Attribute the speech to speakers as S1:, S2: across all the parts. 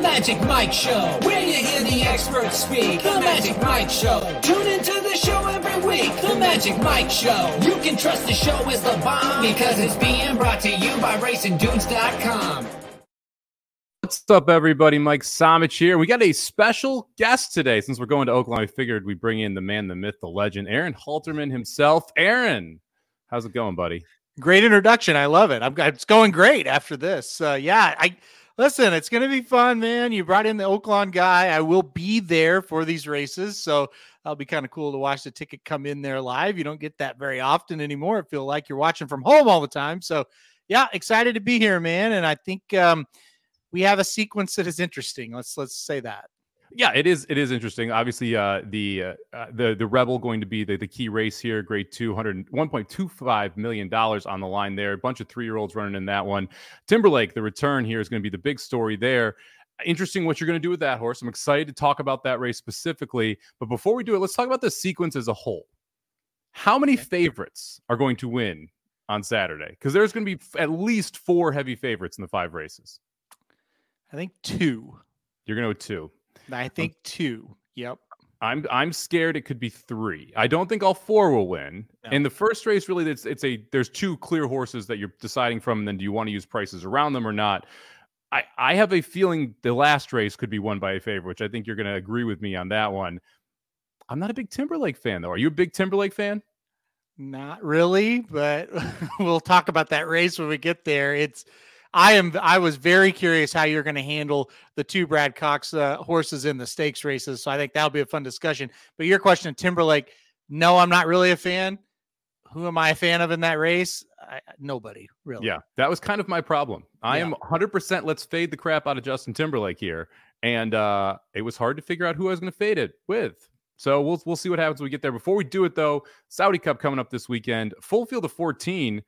S1: Magic Mike Show, where you hear the experts speak. The Magic Mike Show. Tune into the show every week. The Magic Mike Show. You can trust the show is the bomb because it's being brought to you by RacingDudes.com.
S2: What's up, everybody? Mike Somich here. We got a special guest today. Since we're going to Oaklawn, we figured we'd bring in the man, the myth, the legend, Aaron Halterman himself. Aaron, how's it going, buddy?
S3: Great introduction. I love it. I'm, it's going great after this. Uh, yeah, I listen. It's going to be fun, man. You brought in the Oaklawn guy. I will be there for these races, so that'll be kind of cool to watch the ticket come in there live. You don't get that very often anymore. I feel like you're watching from home all the time. So, yeah, excited to be here, man. And I think. Um, we have a sequence that is interesting. Let's let's say that.
S2: Yeah, it is. It is interesting. Obviously, uh, the uh, uh the the Rebel going to be the, the key race here. Grade 200, 1.25 million dollars on the line there. A bunch of three year olds running in that one. Timberlake, the return here is going to be the big story there. Interesting what you're going to do with that horse. I'm excited to talk about that race specifically. But before we do it, let's talk about the sequence as a whole. How many favorites are going to win on Saturday? Because there's going to be at least four heavy favorites in the five races.
S3: I think two.
S2: You're going to go two.
S3: I think two. Yep.
S2: I'm I'm scared it could be three. I don't think all four will win. No. In the first race, really, it's it's a there's two clear horses that you're deciding from. And then do you want to use prices around them or not? I I have a feeling the last race could be won by a favorite, which I think you're going to agree with me on that one. I'm not a big Timberlake fan though. Are you a big Timberlake fan?
S3: Not really, but we'll talk about that race when we get there. It's I am. I was very curious how you're going to handle the two Brad Cox uh, horses in the stakes races. So I think that'll be a fun discussion. But your question, Timberlake, no, I'm not really a fan. Who am I a fan of in that race? I, nobody really.
S2: Yeah, that was kind of my problem. I yeah. am 100%. Let's fade the crap out of Justin Timberlake here, and uh, it was hard to figure out who I was going to fade it with. So we'll we'll see what happens when we get there. Before we do it, though, Saudi Cup coming up this weekend, full field of 14.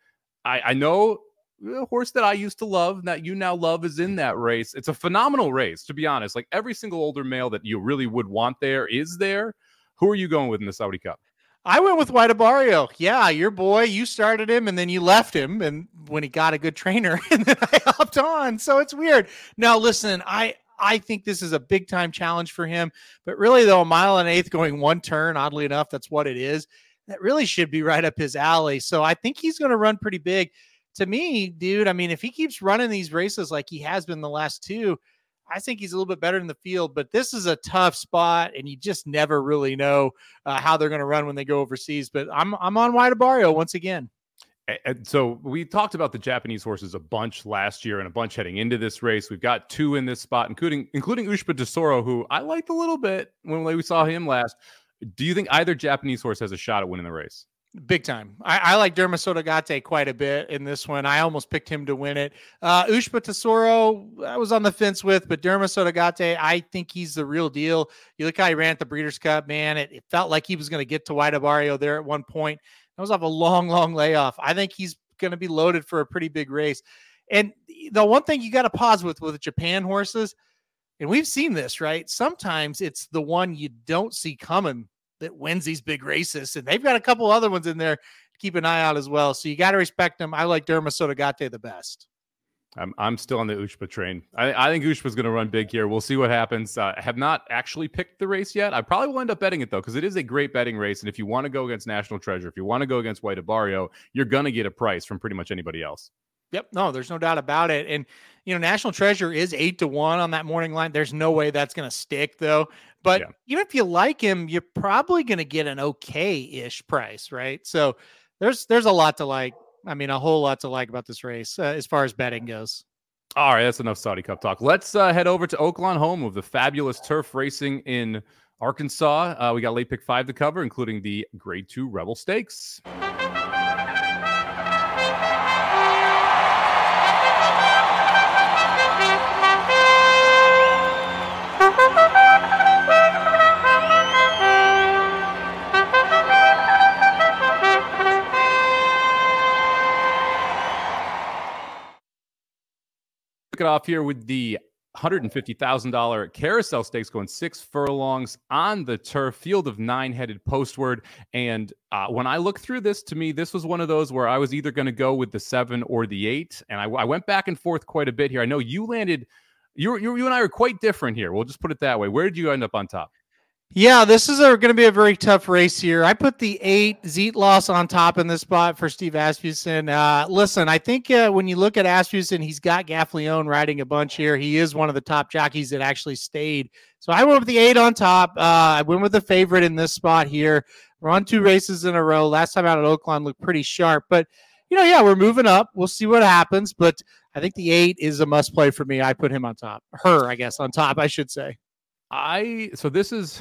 S2: I, I know a horse that I used to love that you now love is in that race. It's a phenomenal race, to be honest. Like every single older male that you really would want there is there. Who are you going with in the Saudi Cup?
S3: I went with White Abarrio. Yeah, your boy. You started him and then you left him, and when he got a good trainer, and then I hopped on. So it's weird. Now, listen, I I think this is a big time challenge for him. But really, though, a mile and eighth going one turn, oddly enough, that's what it is. That really should be right up his alley. So I think he's going to run pretty big to me, dude, I mean, if he keeps running these races like he has been the last two, I think he's a little bit better in the field. But this is a tough spot, and you just never really know uh, how they're going to run when they go overseas. But I'm I'm on White Abarrio once again.
S2: And so we talked about the Japanese horses a bunch last year and a bunch heading into this race. We've got two in this spot, including including Ushba Tesoro, who I liked a little bit when we saw him last. Do you think either Japanese horse has a shot at winning the race?
S3: Big time. I, I like Derma Sotogake quite a bit in this one. I almost picked him to win it. Uh, Ushba Tesoro, I was on the fence with, but Derma Sotogake, I think he's the real deal. You look how he ran at the Breeders' Cup, man. It, it felt like he was going to get to White Abarrio there at one point. That was off a long, long layoff. I think he's going to be loaded for a pretty big race. And the one thing you got to pause with with Japan horses, and we've seen this, right? Sometimes it's the one you don't see coming that wins these big races. And they've got a couple other ones in there to keep an eye out as well. So you got to respect them. I like Derma Sotogake the best.
S2: I'm, I'm still on the Ushba train. I, I think Ushba's going to run big here. We'll see what happens. Uh, I have not actually picked the race yet. I probably will end up betting it though, because it is a great betting race. And if you want to go against National Treasure, if you want to go against White Abarrio, you're going to get a price from pretty much anybody else.
S3: Yep. No, there's no doubt about it. And, you know, National Treasure is eight to one on that morning line. There's no way that's going to stick, though. But yeah. even if you like him, you're probably going to get an okay ish price, right? So there's there's a lot to like. I mean, a whole lot to like about this race uh, as far as betting goes.
S2: All right, that's enough Saudi Cup talk. Let's uh, head over to Oaklawn, home of the fabulous turf racing in Arkansas. Uh, we got late pick five to cover, including the Grade Two Rebel Stakes. It off here with the $150,000 carousel stakes going six furlongs on the turf, field of nine headed postward. And uh, when I look through this, to me, this was one of those where I was either going to go with the seven or the eight. And I, I, went back and forth quite a bit here. I know you landed you, you, you and I are quite different here. We'll just put it that way. Where did you end up on top?
S3: Yeah, this is going to be a very tough race here. I put the eight Zeitlos on top in this spot for Steve Asmussen. Uh, listen, I think uh, when you look at Asmussen, he's got Gaffalione riding a bunch here. He is one of the top jockeys that actually stayed. So I went with the eight on top. Uh, I went with the favorite in this spot here. We're on two races in a row. Last time out at Oaklawn looked pretty sharp, but you know, yeah, we're moving up. We'll see what happens, but I think the eight is a must play for me. I put him on top. Her, I guess, on top, I should say.
S2: I so this is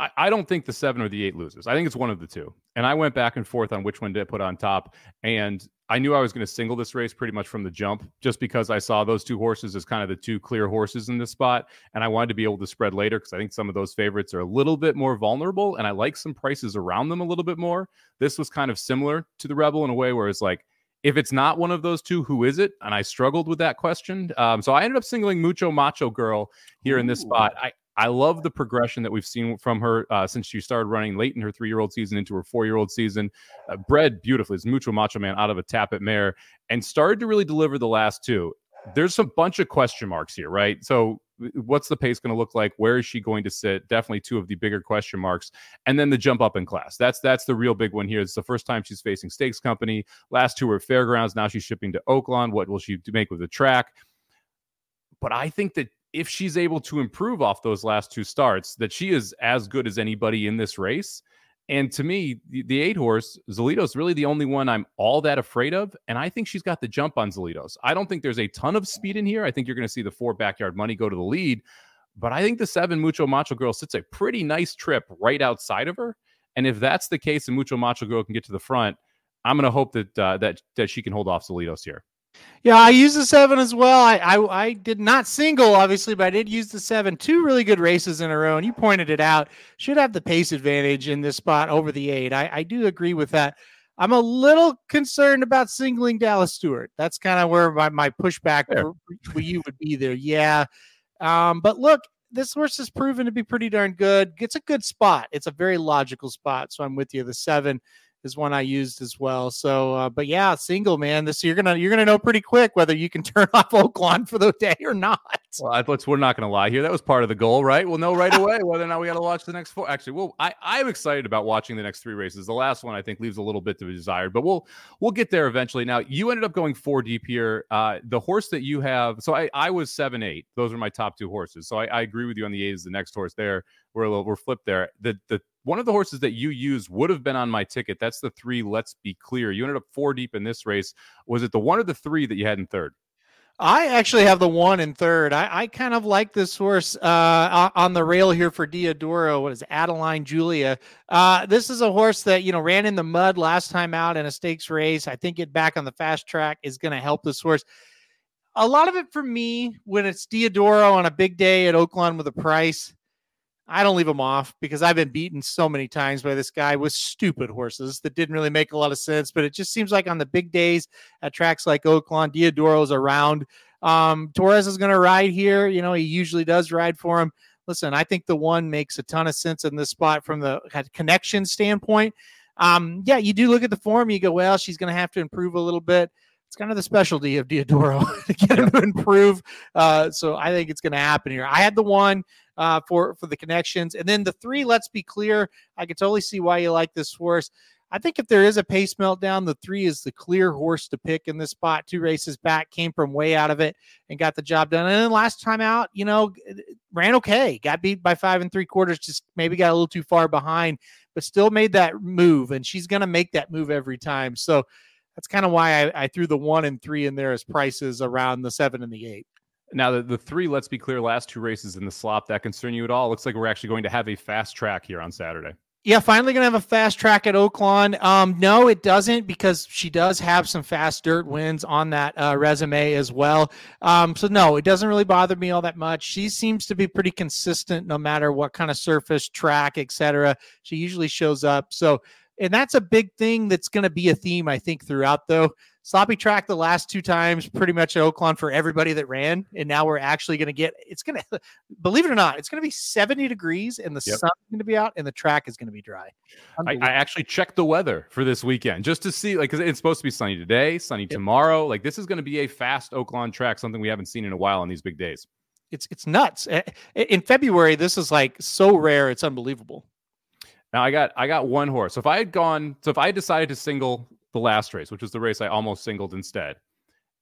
S2: I, I don't think the seven or the eight loses. I think it's one of the two. And I went back and forth on which one to put on top. And I knew I was going to single this race pretty much from the jump, just because I saw those two horses as kind of the two clear horses in this spot. And I wanted to be able to spread later because I think some of those favorites are a little bit more vulnerable. And I like some prices around them a little bit more. This was kind of similar to the Rebel in a way where it's like, if it's not one of those two, who is it? And I struggled with that question. Um, so I ended up singling Mucho Macho Girl here in this spot. I, I love the progression that we've seen from her uh, since she started running late in her three year old season into her four year old season. Uh, bred beautifully, is Mucho Macho Man out of a Tapit mare and started to really deliver the last two. There's a bunch of question marks here, right? So, what's the pace going to look like? Where is she going to sit? Definitely two of the bigger question marks. And then the jump up in class. That's that's the real big one here. It's the first time she's facing stakes company. Last two were fairgrounds. Now she's shipping to Oaklawn. What will she make with the track? But I think that if she's able to improve off those last two starts, that she is as good as anybody in this race. And to me, the, the eight horse, Zolitos, is really the only one I'm all that afraid of. And I think she's got the jump on Zolitos. I don't think there's a ton of speed in here. I think you're going to see the four backyard money go to the lead. But I think the seven Mucho Macho Girl sits a pretty nice trip right outside of her. And if that's the case and Mucho Macho Girl can get to the front, I'm going to hope that uh, that that she can hold off Zolitos here.
S3: Yeah, I used the seven as well. I, I, I did not single, obviously, but I did use the seven. Two really good races in a row, and you pointed it out. Should have the pace advantage in this spot over the eight. I, I do agree with that. I'm a little concerned about singling Dallas Stewart. That's kind of where my, my pushback for, for, you would be there. Yeah. Um, but look, this horse has proven to be pretty darn good. It's a good spot. It's a very logical spot. So I'm with you. The seven is one I used as well. So, uh, but yeah, single man. This you're gonna you're gonna know pretty quick whether you can turn off Oaklawn for the day or not.
S2: Well, I, let's we're not gonna lie here. That was part of the goal, right? We'll know right away whether or not we got to watch the next four. Actually, well, I I'm excited about watching the next three races. The last one I think leaves a little bit to be desired, but we'll we'll get there eventually. Now you ended up going four deep here. Uh, the horse that you have, so I I was seven eight. Those are my top two horses. So I, I agree with you on the eight is the next horse there. We're a little, we're flipped there. The the one of the horses that you used would have been on my ticket. That's the three. Let's be clear. You ended up four deep in this race. Was it the one or the three that you had in third?
S3: I actually have the one in third. I, I kind of like this horse uh, on the rail here for Diodoro. What is it? Adeline Julia? Uh, this is a horse that you know ran in the mud last time out in a stakes race. I think it back on the fast track is going to help this horse. A lot of it for me when it's Diodoro on a big day at Oaklawn with a price. I don't leave him off because I've been beaten so many times by this guy with stupid horses that didn't really make a lot of sense. But it just seems like on the big days at tracks like Oaklawn, Diodoro's around. Um, Torres is going to ride here. You know, he usually does ride for him. Listen, I think the one makes a ton of sense in this spot from the connection standpoint. Um, yeah, you do look at the form, you go, well, she's going to have to improve a little bit it's kind of the specialty of Diodoro to get him to improve. Uh, so I think it's going to happen here. I had the one uh, for for the connections, and then the three. Let's be clear. I can totally see why you like this horse. I think if there is a pace meltdown, the three is the clear horse to pick in this spot. Two races back, came from way out of it and got the job done. And then last time out, you know, ran okay, got beat by five and three quarters, just maybe got a little too far behind, but still made that move. And she's going to make that move every time. So that's kind of why I, I, threw the one and three in there as prices around the seven and the eight.
S2: Now the, the three, let's be clear, last two races in the slop that concern you at all? Looks like we're actually going to have a fast track here on Saturday.
S3: Yeah, finally gonna have a fast track at Oaklawn. Um, no, it doesn't because she does have some fast dirt wins on that uh, resume as well. Um, so no, it doesn't really bother me all that much. She seems to be pretty consistent no matter what kind of surface, track, etc. She usually shows up. So and that's a big thing that's going to be a theme, I think, throughout, though. Sloppy track the last two times, pretty much at Oaklawn for everybody that ran. And now we're actually going to get it's going to, believe it or not, it's going to be 70 degrees and the yep. sun's going to be out and the track is going to be dry.
S2: I, I, actually checked the weather for this weekend just to see, like, because it's supposed to be sunny today, sunny yep. tomorrow. Like, this is going to be a fast Oaklawn track, something we haven't seen in a while on these big days.
S3: it's it's nuts. Eh, eh, in February, this is like so rare, it's unbelievable.
S2: Now I got I got one horse. So if I had gone, so if I decided to single the last race, which was the race I almost singled instead,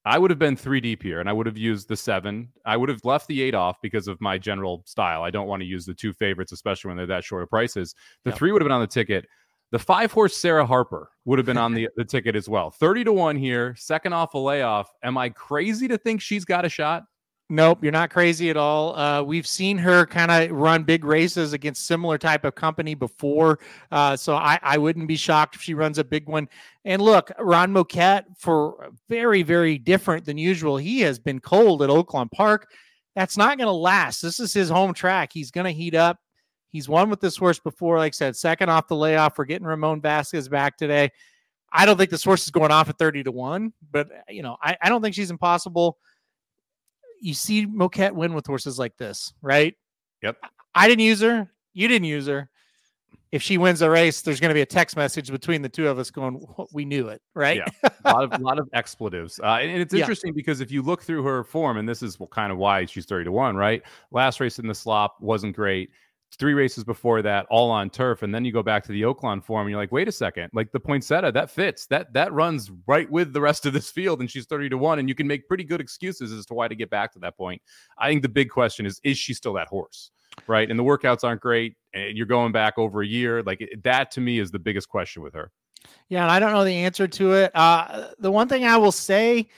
S2: I would have been three deep here, and I would have used the seven. I would have left the eight off because of my general style. I don't want to use the two favorites, especially when they're that short of prices. The three would have been on the ticket. The five horse Sarah Harper would have been on the, the ticket as well. 30 to 1 here, second off a layoff. Am I crazy to think she's got a shot?
S3: Nope, you're not crazy at all. Uh, we've seen her kind of run big races against similar type of company before, uh, so I, I wouldn't be shocked if she runs a big one. And look, Ron Moquett, for very very different than usual, he has been cold at Oaklawn Park. That's not going to last. This is his home track. He's going to heat up. He's won with this horse before. Like I said, second off the layoff. We're getting Ramon Vasquez back today. I don't think this horse is going off at 30 to 1, but you know, I, I don't think she's impossible you see Moquett win with horses like this, right?
S2: Yep.
S3: I didn't use her. You didn't use her. If she wins a race, there's going to be a text message between the two of us going, "We knew it," right?
S2: Yeah, a lot of lot of expletives, uh, and it's interesting yeah. because if you look through her form, and this is kind of why she's thirty to one, right? Last race in the slop wasn't great three races before that, all on turf, and then you go back to the Oaklawn form, and you're like, wait a second, like the poinsettia that fits that that runs right with the rest of this field, and she's thirty to one, and you can make pretty good excuses as to why to get back to that point. I think the big question is, is she still that horse, right? And the workouts aren't great, and you're going back over a year, like that to me is the biggest question with her.
S3: Yeah, and I don't know the answer to it. Uh, the one thing I will say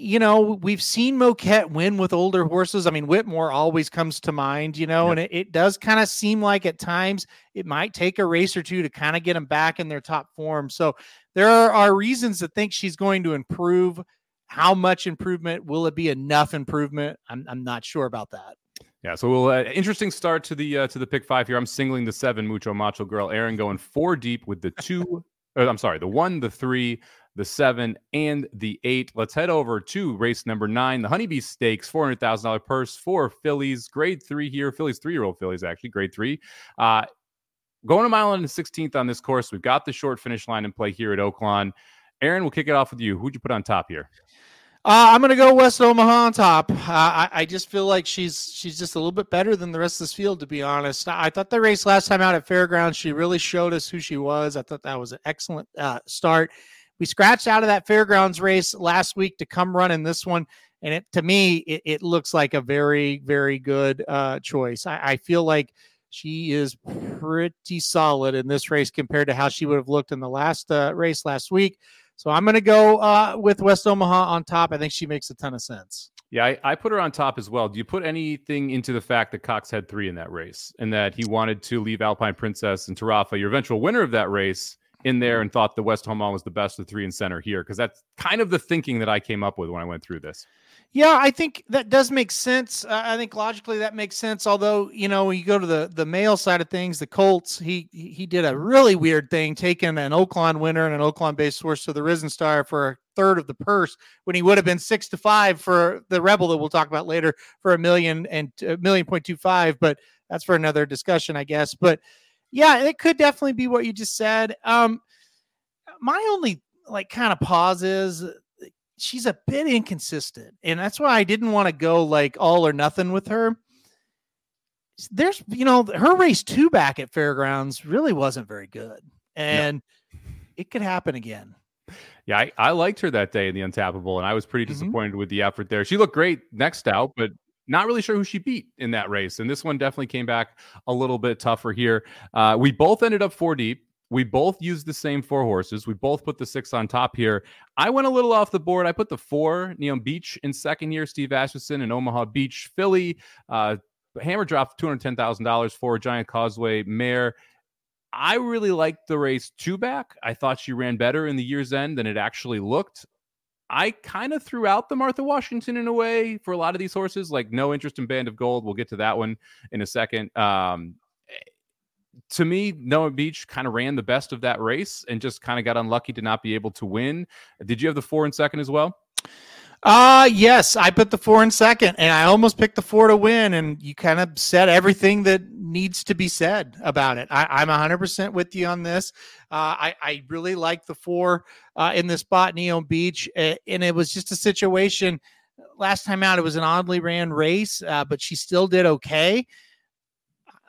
S3: you know, we've seen Moquett win with older horses. I mean, Whitmore always comes to mind, you know, yep. and it, it does kind of seem like at times it might take a race or two to kind of get them back in their top form. So there are, are reasons to think she's going to improve. How much improvement? Will it be enough improvement? I'm, I'm not sure about that.
S2: Yeah, so we'll uh, interesting start to the uh, to the pick five here. I'm singling the seven Mucho Macho Girl. Aaron going four deep with the two. uh, I'm sorry, the one, the three, the seven, and the eight. Let's head over to race number nine, the Honeybee Stakes, $400,000 purse for fillies, grade three here. Fillies, three year old fillies, actually, grade three. Uh, going a mile and 16th on this course. We've got the short finish line in play here at Oaklawn. Aaron, we'll kick it off with you. Who'd you put on top here?
S3: Uh, I'm going to go West Omaha on top. Uh, I, I, just feel like she's she's just a little bit better than the rest of this field, to be honest. I thought the race last time out at Fairgrounds, she really showed us who she was. I thought that was an excellent uh, start. We scratched out of that fairgrounds race last week to come run in this one. And it, to me, it, it looks like a very, very good uh, choice. I, I feel like she is pretty solid in this race compared to how she would have looked in the last uh, race last week. So I'm going to go uh, with West Omaha on top. I think she makes a ton of sense.
S2: Yeah, I, I, put her on top as well. Do you put anything into the fact that Cox had three in that race and that he wanted to leave Alpine Princess and Tarafa, your eventual winner of that race, in there and thought the West Omaha was the best of three and center here because that's kind of the thinking that I came up with when I went through this.
S3: Yeah, I think that does make sense. Uh, I think logically that makes sense. Although you know, when you go to the the male side of things, the Colts, he he did a really weird thing, taking an Oaklawn winner and an Oaklawn based source to the Risen Star for a third of the purse when he would have been six to five for the Rebel that we'll talk about later for a million and a million point two five. But that's for another discussion, I guess. But yeah, it could definitely be what you just said. Um, my only like kind of pause is she's a bit inconsistent, and that's why I didn't want to go like all or nothing with her. There's, you know, her race two back at Fairgrounds really wasn't very good, and no. it could happen again.
S2: Yeah, I, I, liked her that day in the Untapable, and I was pretty mm-hmm. disappointed mm-hmm. with the effort there. She looked great next out, but not really sure who she beat in that race. And this one definitely came back a little bit tougher here. Uh, we both ended up four deep. We both used the same four horses. We both put the six on top here. I went a little off the board. I put the four, Neon Beach in second year, Steve Asmussen in Omaha Beach, filly. Uh, hammer dropped $210,000 for Giant Causeway Mare. I really liked the race two back. I thought she ran better in the year's end than it actually looked. I kind of threw out the Martha Washington in a way for a lot of these horses, like no interest in Band of Gold. We'll get to that one in a second. Um, to me, Neon Beach kind of ran the best of that race and just kind of got unlucky to not be able to win. Did you have the four in second as well?
S3: Uh yes, I put the four in second, and I almost picked the four to win. And you kind of said everything that needs to be said about it. I, am 100% with you on this. Uh, I, I really like the four uh, in the spot, Neon Beach, and it was just a situation Last time out, it was an oddly ran race, uh, but she still did okay.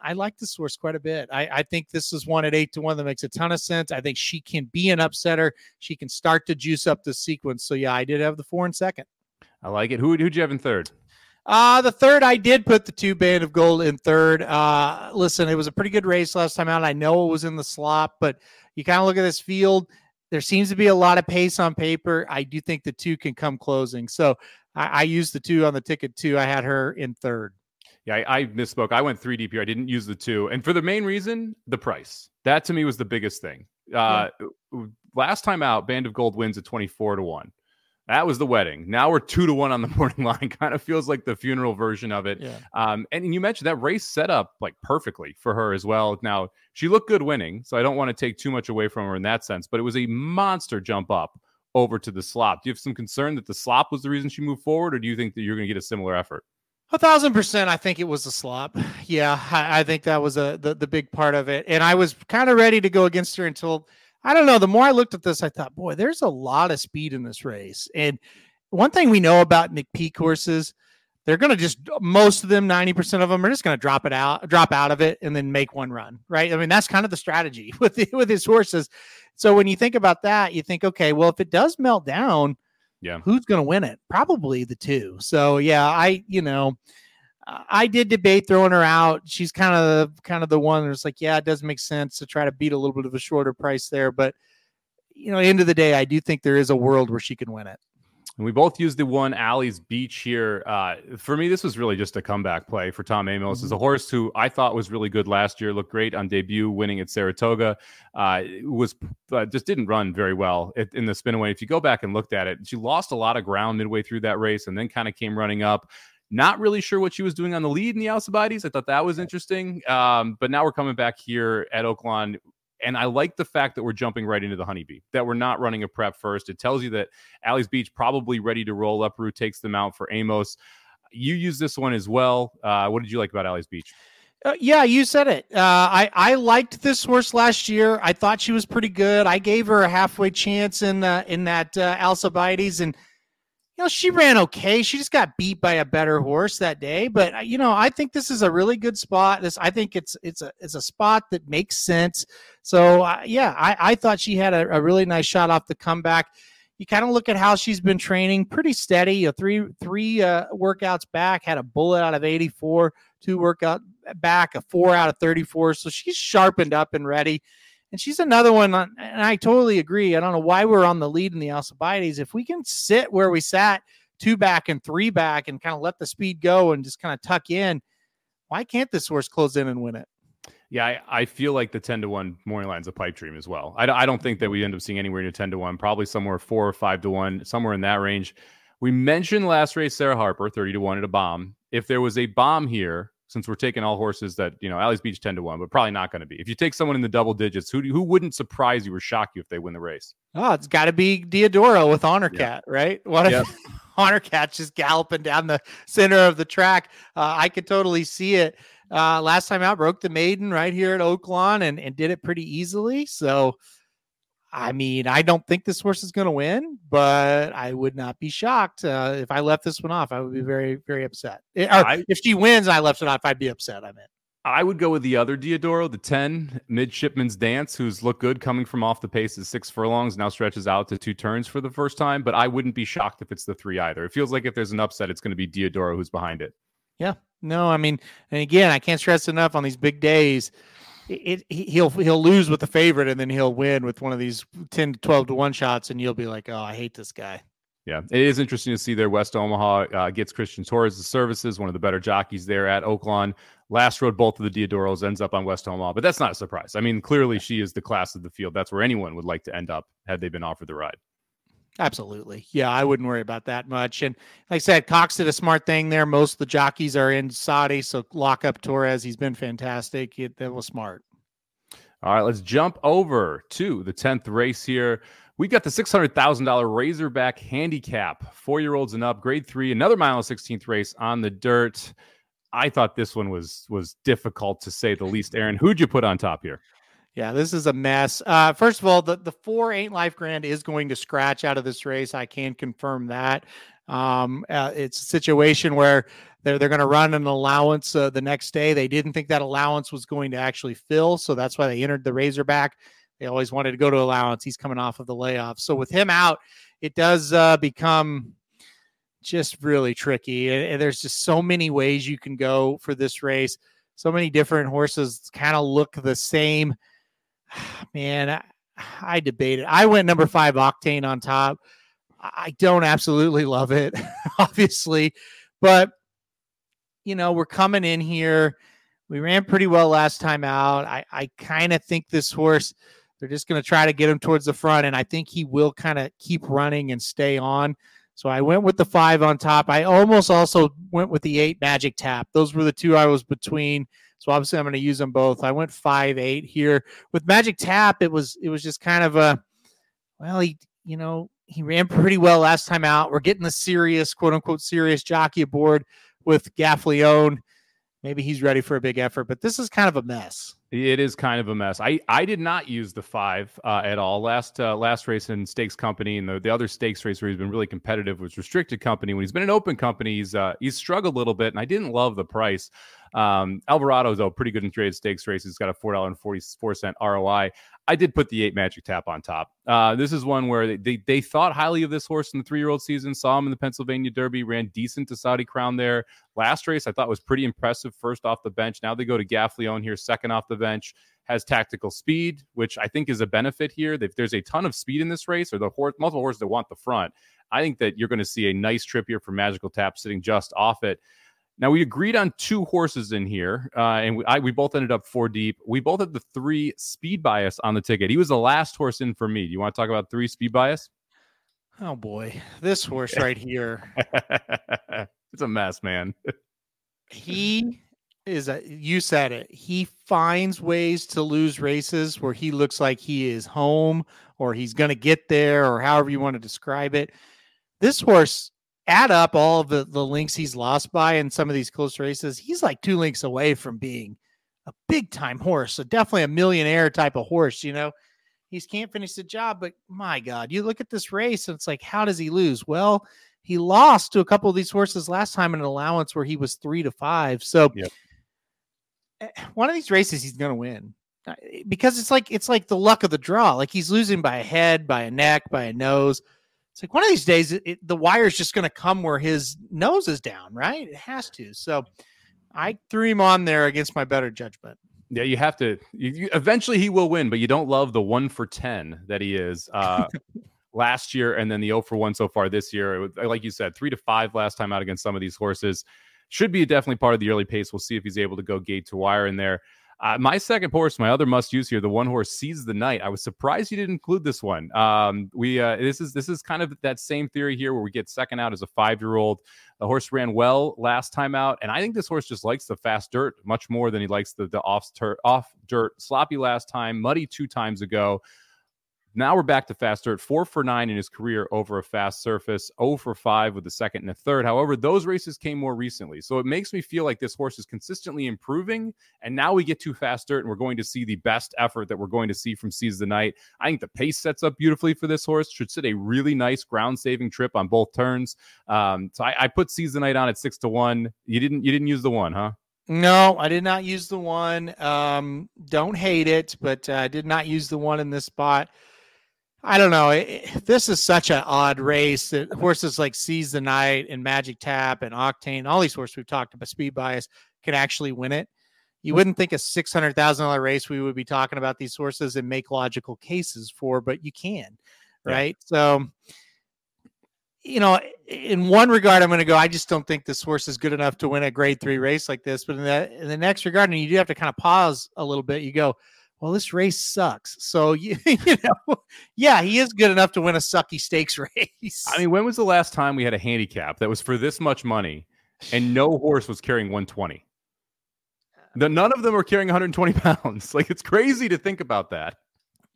S3: I like this horse quite a bit. I, I, think this is one at eight to one that makes a ton of sense. I think she can be an upsetter. She can start to juice up the sequence. So yeah, I did have the four and second.
S2: I like it. Who who'd you have in third?
S3: Uh, the third, I did put the two band of gold in third. Uh, listen, it was a pretty good race last time out. I know it was in the slop, but you kind of look at this field. There seems to be a lot of pace on paper. I do think the two can come closing. So I, I used the two on the ticket too. I had her in third.
S2: Yeah, I, I, misspoke. I went three deep here. I didn't use the two, and for the main reason, the price. That to me was the biggest thing. Uh, yeah. Last time out, Band of Gold wins at twenty four to one. That was the wedding. Now we're two to one on the morning line. kind of feels like the funeral version of it. Yeah. Um, and you mentioned that race set up like perfectly for her as well. Now she looked good winning, so I don't want to take too much away from her in that sense. But it was a monster jump up over to the slop. Do you have some concern that the slop was the reason she moved forward, or do you think that you're going to get a similar effort?
S3: A thousand percent. I think it was a slop. Yeah, I, I think that was a the, the big part of it. And I was kind of ready to go against her until I don't know. The more I looked at this, I thought, boy, there's a lot of speed in this race. And one thing we know about McPeek horses, they're going to just most of them, 90% of them are just going to drop it out, drop out of it and then make one run. Right. I mean, that's kind of the strategy with the, with his horses. So when you think about that, you think, okay, well, if it does melt down,
S2: yeah,
S3: who's going to win it? Probably the two. So yeah, I, you know, I did debate throwing her out. She's kind of the kind of the one that's like, yeah, it does make sense to try to beat a little bit of a shorter price there. But you know, end of the day, I do think there is a world where she can win it.
S2: And we both used the one Alley's Beach here. Uh, for me, this was really just a comeback play for Tom Amoss. Mm-hmm. Is a horse who I thought was really good last year, looked great on debut, winning at Saratoga. Uh, was uh, just didn't run very well in the spinaway. If you go back and looked at it, she lost a lot of ground midway through that race, and then kind of came running up. Not really sure what she was doing on the lead in the Alcibiades. I thought that was interesting. Um, but now we're coming back here at Oaklawn. And I like the fact that we're jumping right into the honeybee, that we're not running a prep first. It tells you that Alley's Beach probably ready to roll. Uproot takes them out for Amoss. You use this one as well. Uh, what did you like about Alley's Beach?
S3: Uh, yeah, you said it. Uh, I I liked this horse last year. I thought she was pretty good. I gave her a halfway chance in uh, in that uh, Alcibiades, and you know, she ran okay. She just got beat by a better horse that day. But uh, you know, I think this is a really good spot. This, I think it's it's a it's a spot that makes sense. So uh, yeah, I, I thought she had a, a really nice shot off the comeback. You kind of look at how she's been training, pretty steady. You know, three three uh, workouts back, had a bullet out of eighty four, two workout back, a four out of thirty four. So she's sharpened up and ready. And she's another one, uh, and I totally agree. I don't know why we're on the lead in the Alcibiades. If we can sit where we sat, two back and three back, and kind of let the speed go and just kind of tuck in, why can't this horse close in and win it?
S2: Yeah, I, I, feel like the 10 to 1 morning line's a pipe dream as well. I, I don't think that we end up seeing anywhere near 10 to 1, probably somewhere four or five to 1, somewhere in that range. We mentioned last race Sarah Harper, 30 to 1 at a bomb. If there was a bomb here, since we're taking all horses that you know Alley's Beach ten to one, but probably not going to be. If you take someone in the double digits, who who wouldn't surprise you or shock you if they win the race?
S3: Oh, it's got to be Diodoro with Honor Cat, right? What if yep. Honor Cat just galloping down the center of the track? Uh, I could totally see it. Uh, last time out, broke the maiden right here at Oaklawn and and did it pretty easily. So I mean, I don't think this horse is going to win, but I would not be shocked uh, if I left this one off. I would be very, very upset. Eh, I, if she wins and I left it off, I'd be upset. I mean,
S2: I would go with the other Diodoro, the 10 midshipman's dance, who's looked good coming from off the pace at six furlongs, now stretches out to two turns for the first time. But I wouldn't be shocked if it's the three either. It feels like if there's an upset, it's going to be Diodoro who's behind it.
S3: Yeah. No, I mean, and again, I can't stress enough on these big days it, he'll he'll lose with the favorite and then he'll win with one of these 10 to 12 to 1 shots and you'll be like oh i hate this guy.
S2: Yeah it is interesting to see there west omaha uh, gets christian torres the services one of the better jockeys there at oaklawn last rode both of the diodoros ends up on west omaha but that's not a surprise. I mean clearly she is the class of the field. That's where anyone would like to end up had they been offered the ride
S3: Absolutely. Yeah, I wouldn't worry about that much. And like I said, Cox did a smart thing there. Most of the jockeys are in Saudi, so lock up Torres. He's been fantastic. It, that was smart.
S2: All right, let's jump over to the 10th race here. We've got the $600,000 Razorback Handicap, four year olds and up, grade three, another mile and 16th race on the dirt. I thought this one was was difficult to say the least. Aaron, who'd you put on top here?
S3: Yeah, this is a mess. Uh, first of all, the, the four ain't life grand is going to scratch out of this race. I can confirm that. Um, uh, it's a situation where they're they're going to run an allowance uh, the next day. They didn't think that allowance was going to actually fill, so that's why they entered the Razorback. They always wanted to go to allowance. He's coming off of the layoff, so with him out, it does uh, become just really tricky. And, and there's just so many ways you can go for this race. So many different horses kind of look the same. Man, I, I debated. I went number five octane on top. I don't absolutely love it, obviously, but you know, we're coming in here. We ran pretty well last time out. I, I kind of think this horse, they're just going to try to get him towards the front, and I think he will kind of keep running and stay on. So I went with the five on top. I almost also went with the eight magic tap. Those were the two I was between. So obviously I'm going to use them both. I went five eight here with magic tap. It was it was just kind of a well he you know he ran pretty well last time out. We're getting the serious quote unquote serious jockey aboard with Gaffalione. Maybe he's ready for a big effort, but this is kind of a mess.
S2: It is kind of a mess. I, I did not use the five uh, at all last uh, last race in stakes company and the, the other stakes race where he's been really competitive was restricted company. When he's been an open company, he's uh, he's struggled a little bit, and I didn't love the price. Um, Alvarado though pretty good in trade stakes races. He's got a four dollar and forty four cent ROI. I did put the eight magic tap on top. Uh, this is one where they, they, they thought highly of this horse in the three year old season. Saw him in the Pennsylvania Derby, ran decent to Saudi Crown there. Last race I thought was pretty impressive. First off the bench. Now they go to Gaffalione here, second off the bench. Has tactical speed, which I think is a benefit here. If there's a ton of speed in this race, or the horse, multiple horses that want the front, I think that you're going to see a nice trip here for Magical Tap sitting just off it. Now we agreed on two horses in here, uh, and we, I, we both ended up four deep. We both had the three speed bias on the ticket. He was the last horse in for me. Do you want to talk about three speed bias?
S3: Oh boy, this horse right here.
S2: it's a mess, man.
S3: he is a you said it. He finds ways to lose races where he looks like he is home or he's going to get there or however you want to describe it. This horse add up all of the, the links he's lost by in some of these close races, he's like two links away from being a big time horse. So definitely a millionaire type of horse, you know. He's can't finish the job, but my God, you look at this race and it's like, how does he lose? Well, he lost to a couple of these horses last time in an allowance where he was three to five. So yep. Eh, one of these races he's going to win because it's like it's like the luck of the draw. Like he's losing by a head, by a neck, by a nose. It's like one of these days, it, the wire's just going to come where his nose is down, right? It has to. So I threw him on there against my better judgment.
S2: Yeah, you have to. You, you, eventually, he will win, but you don't love the one for ten that he is. Uh, last year, and then the 0 for one so far this year. Was, like you said, three to five last time out against some of these horses. Should be definitely part of the early pace. We'll see if he's able to go gate to wire in there. Uh, my second horse, my other must use here, the one horse Seize the Night. I was surprised you didn't include this one. Um, we uh, this is this is kind of that same theory here where we get second out as a five year old. The horse ran well last time out, and I think this horse just likes the fast dirt much more than he likes the the off off dirt. Sloppy last time, muddy two times ago. Now we're back to fast dirt, four for nine in his career over a fast surface, 0 for five with the second and the third. However, those races came more recently. So it makes me feel like this horse is consistently improving. And now we get to fast dirt and we're going to see the best effort that we're going to see from Seize the Night. I think the pace sets up beautifully for this horse. Should sit a really nice ground saving trip on both turns. Um, so I, I put Seize the Night on at six to one. You didn't you didn't use the one, huh?
S3: No, I did not use the one. Um, don't hate it, but I uh, did not use the one in this spot. I don't know. It, this is such an odd race that horses like Seize the Night and Magic Tap and Octane, all these horses we've talked about, speed bias, can actually win it. You wouldn't think a six hundred thousand dollar race we would be talking about these horses and make logical cases for, but you can, right? Yeah. So, you know, in one regard, I'm going to go. I just don't think this horse is good enough to win a Grade Three race like this. But in the in the next regard, and you do have to kind of pause a little bit. You go, well, this race sucks. So you, you know, yeah, he is good enough to win a sucky stakes race.
S2: I mean, when was the last time we had a handicap that was for this much money and no horse was carrying 120? The, uh, none of them are carrying 120 pounds. Like it's crazy to think about that.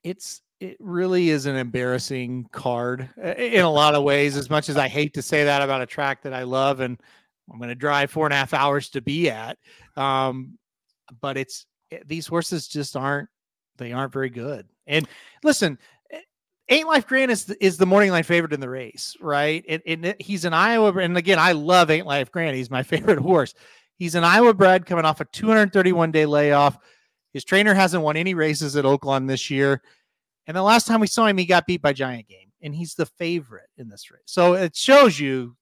S3: It's it really is an embarrassing card uh, in a lot of ways. As much as I hate to say that about a track that I love and I'm going to drive four and a half hours to be at, um, but it's eh, these horses just aren't they aren't very good. And listen, eh, Ain't Life Grand is the, is the morning line favorite in the race, right? And, and he's an Iowa, and again, I love Ain't Life Grand. He's my favorite horse. He's an Iowa bred coming off a 231 day layoff. His trainer hasn't won any races at Oaklawn this year. And the last time we saw him, he got beat by Giant Game, and he's the favorite in this race. So it shows you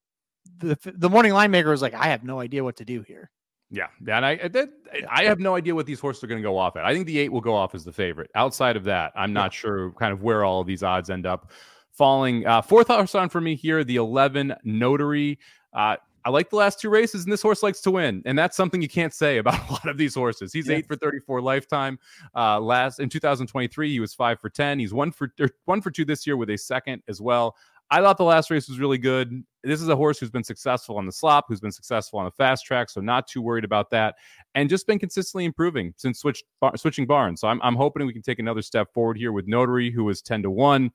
S3: the the morning line maker was like, I have no idea what to do here.
S2: Yeah, yeah, and I that, I have no idea what these horses are going to go off at. I think the eight will go off as the favorite. Outside of that, I'm not yeah. sure kind of where all of these odds end up falling. Uh, fourth horse on for me here, the 11 Notary. Uh, I like the last two races, and this horse likes to win, and that's something you can't say about a lot of these horses. He's yeah. eight for 34 lifetime. Uh, last in 2023, he was five for 10. He's one for one for two this year with a second as well. I thought the last race was really good. This is a horse who's been successful on the slop, who's been successful on the fast track, so not too worried about that, and just been consistently improving since switch, bar, switching barns. So I'm, I'm hoping we can take another step forward here with Notary, who was 10 to one.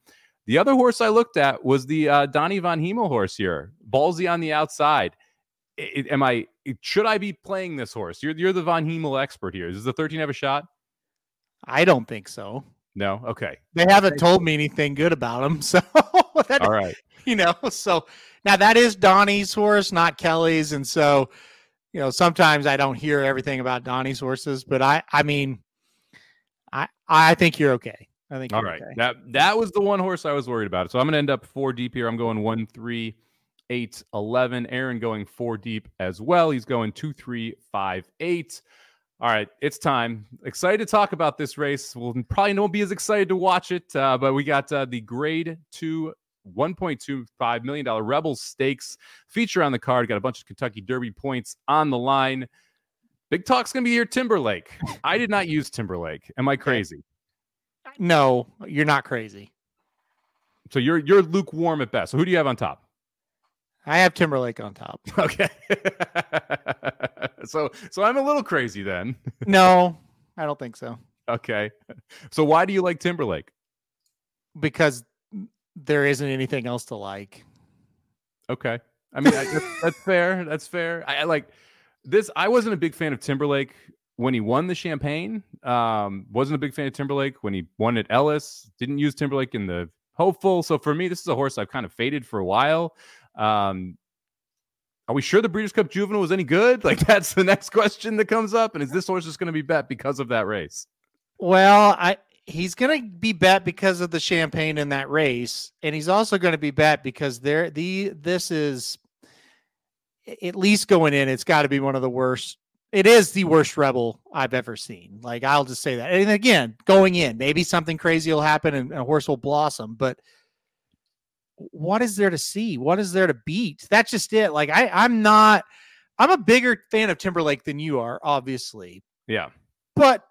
S2: The other horse I looked at was the uh, Donnie Von Hemel horse here, ballsy on the outside. It, am I? Should I be playing this horse? You're you're the Von Hemel expert here. Does the 13 have a shot?
S3: I don't think so.
S2: No. Okay.
S3: They haven't told me anything good about him. So
S2: that, all right.
S3: You know. So now that is Donnie's horse, not Kelly's, and so you know sometimes I don't hear everything about Donnie's horses, but I I mean, I I think you're okay. I think
S2: all right. Okay. That that was the one horse I was worried about. So I'm going to end up four deep here. I'm going one three eight eleven. Aaron going four deep as well. He's going two three five eight. All right, it's time. Excited to talk about this race. We'll probably won't be as excited to watch it, uh, but we got uh, the Grade Two, one point two five million dollar Rebels Stakes feature on the card. Got a bunch of Kentucky Derby points on the line. Big talk's gonna be here. Timberlake. I did not use Timberlake. Am I crazy?
S3: No, you're not crazy.
S2: So you're you're lukewarm at best. So who do you have on top?
S3: I have Timberlake on top.
S2: Okay. so so I'm a little crazy then.
S3: no, I don't think so.
S2: Okay. So why do you like Timberlake?
S3: Because there isn't anything else to like.
S2: Okay. I mean, I, that's, that's, fair. That's fair. I, I, like this. I wasn't a big fan of Timberlake when he won the Champagne. Um, wasn't a big fan of Timberlake when he won at Ellis. Didn't use Timberlake in the Hopeful. So for me, this is a horse I've kind of faded for a while. Um, are we sure the Breeders' Cup Juvenile was any good? Like that's the next question that comes up. And is this horse just going to be bet because of that race?
S3: Well, I he's going to be bet because of the champagne in that race, and he's also going to be bet because there the this is at least going in. It's got to be one of the worst. It is the worst rebel I've ever seen. Like I'll just say that. And again, going in, maybe something crazy will happen and a horse will blossom, but what is there to see? What is there to beat? That's just it. Like I, I'm not. I'm a bigger fan of Timberlake than you are, obviously.
S2: Yeah.
S3: But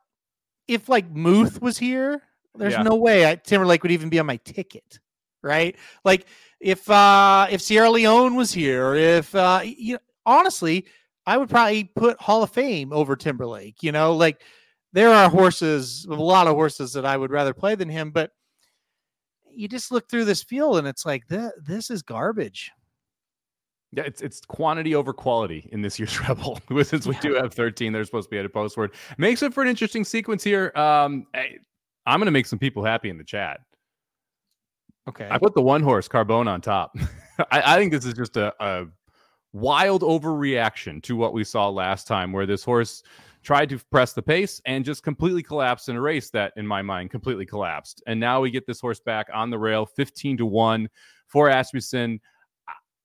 S3: if like Muth was here, there's yeah. no way I, Timberlake would even be on my ticket, right? Like if uh if Sierra Leone was here, if uh you know, honestly, I would probably put Hall of Fame over Timberlake. You know, like there are horses, a lot of horses that I would rather play than him, but you just look through this field and it's like this, this is garbage.
S2: Yeah, it's it's quantity over quality in this year's Rebel. With since we yeah. do have 13, they're supposed to be at a postword. Makes it for an interesting sequence here. Um, I, I'm going to make some people happy in the chat.
S3: Okay.
S2: I put the one horse Carbone on top. I, I, think this is just a, a wild overreaction to what we saw last time, where this horse tried to press the pace and just completely collapsed in a race that, in my mind, completely collapsed. And now we get this horse back on the rail, 15 to 1 for Asmussen.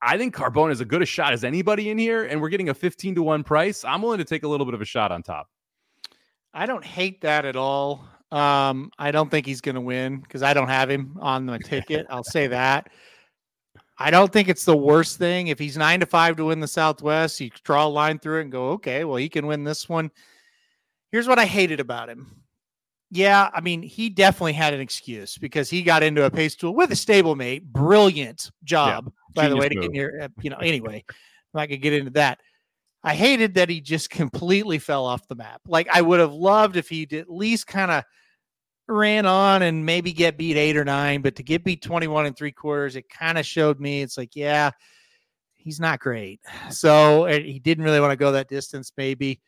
S2: I think Carbone is as good a shot as anybody in here, and we're getting a 15 to 1 price. I'm willing to take a little bit of a shot on top.
S3: I don't hate that at all. Um, I don't think he's going to win because I don't have him on the ticket. I'll say that. I don't think it's the worst thing. If he's nine to five to win the Southwest, you draw a line through it and go, okay, well, he can win this one. Here's what I hated about him. Yeah, I mean, he definitely had an excuse because he got into a pace tool with a stablemate. Brilliant job, yeah, by the way, to get here. Uh, you know, anyway, I could get into that. I hated that he just completely fell off the map. Like I would have loved if he'd at least kind of ran on and maybe get beat eight or nine, but to get beat 21 and three quarters, it kind of showed me it's like, yeah, he's not great. So he didn't really want to go that distance, maybe.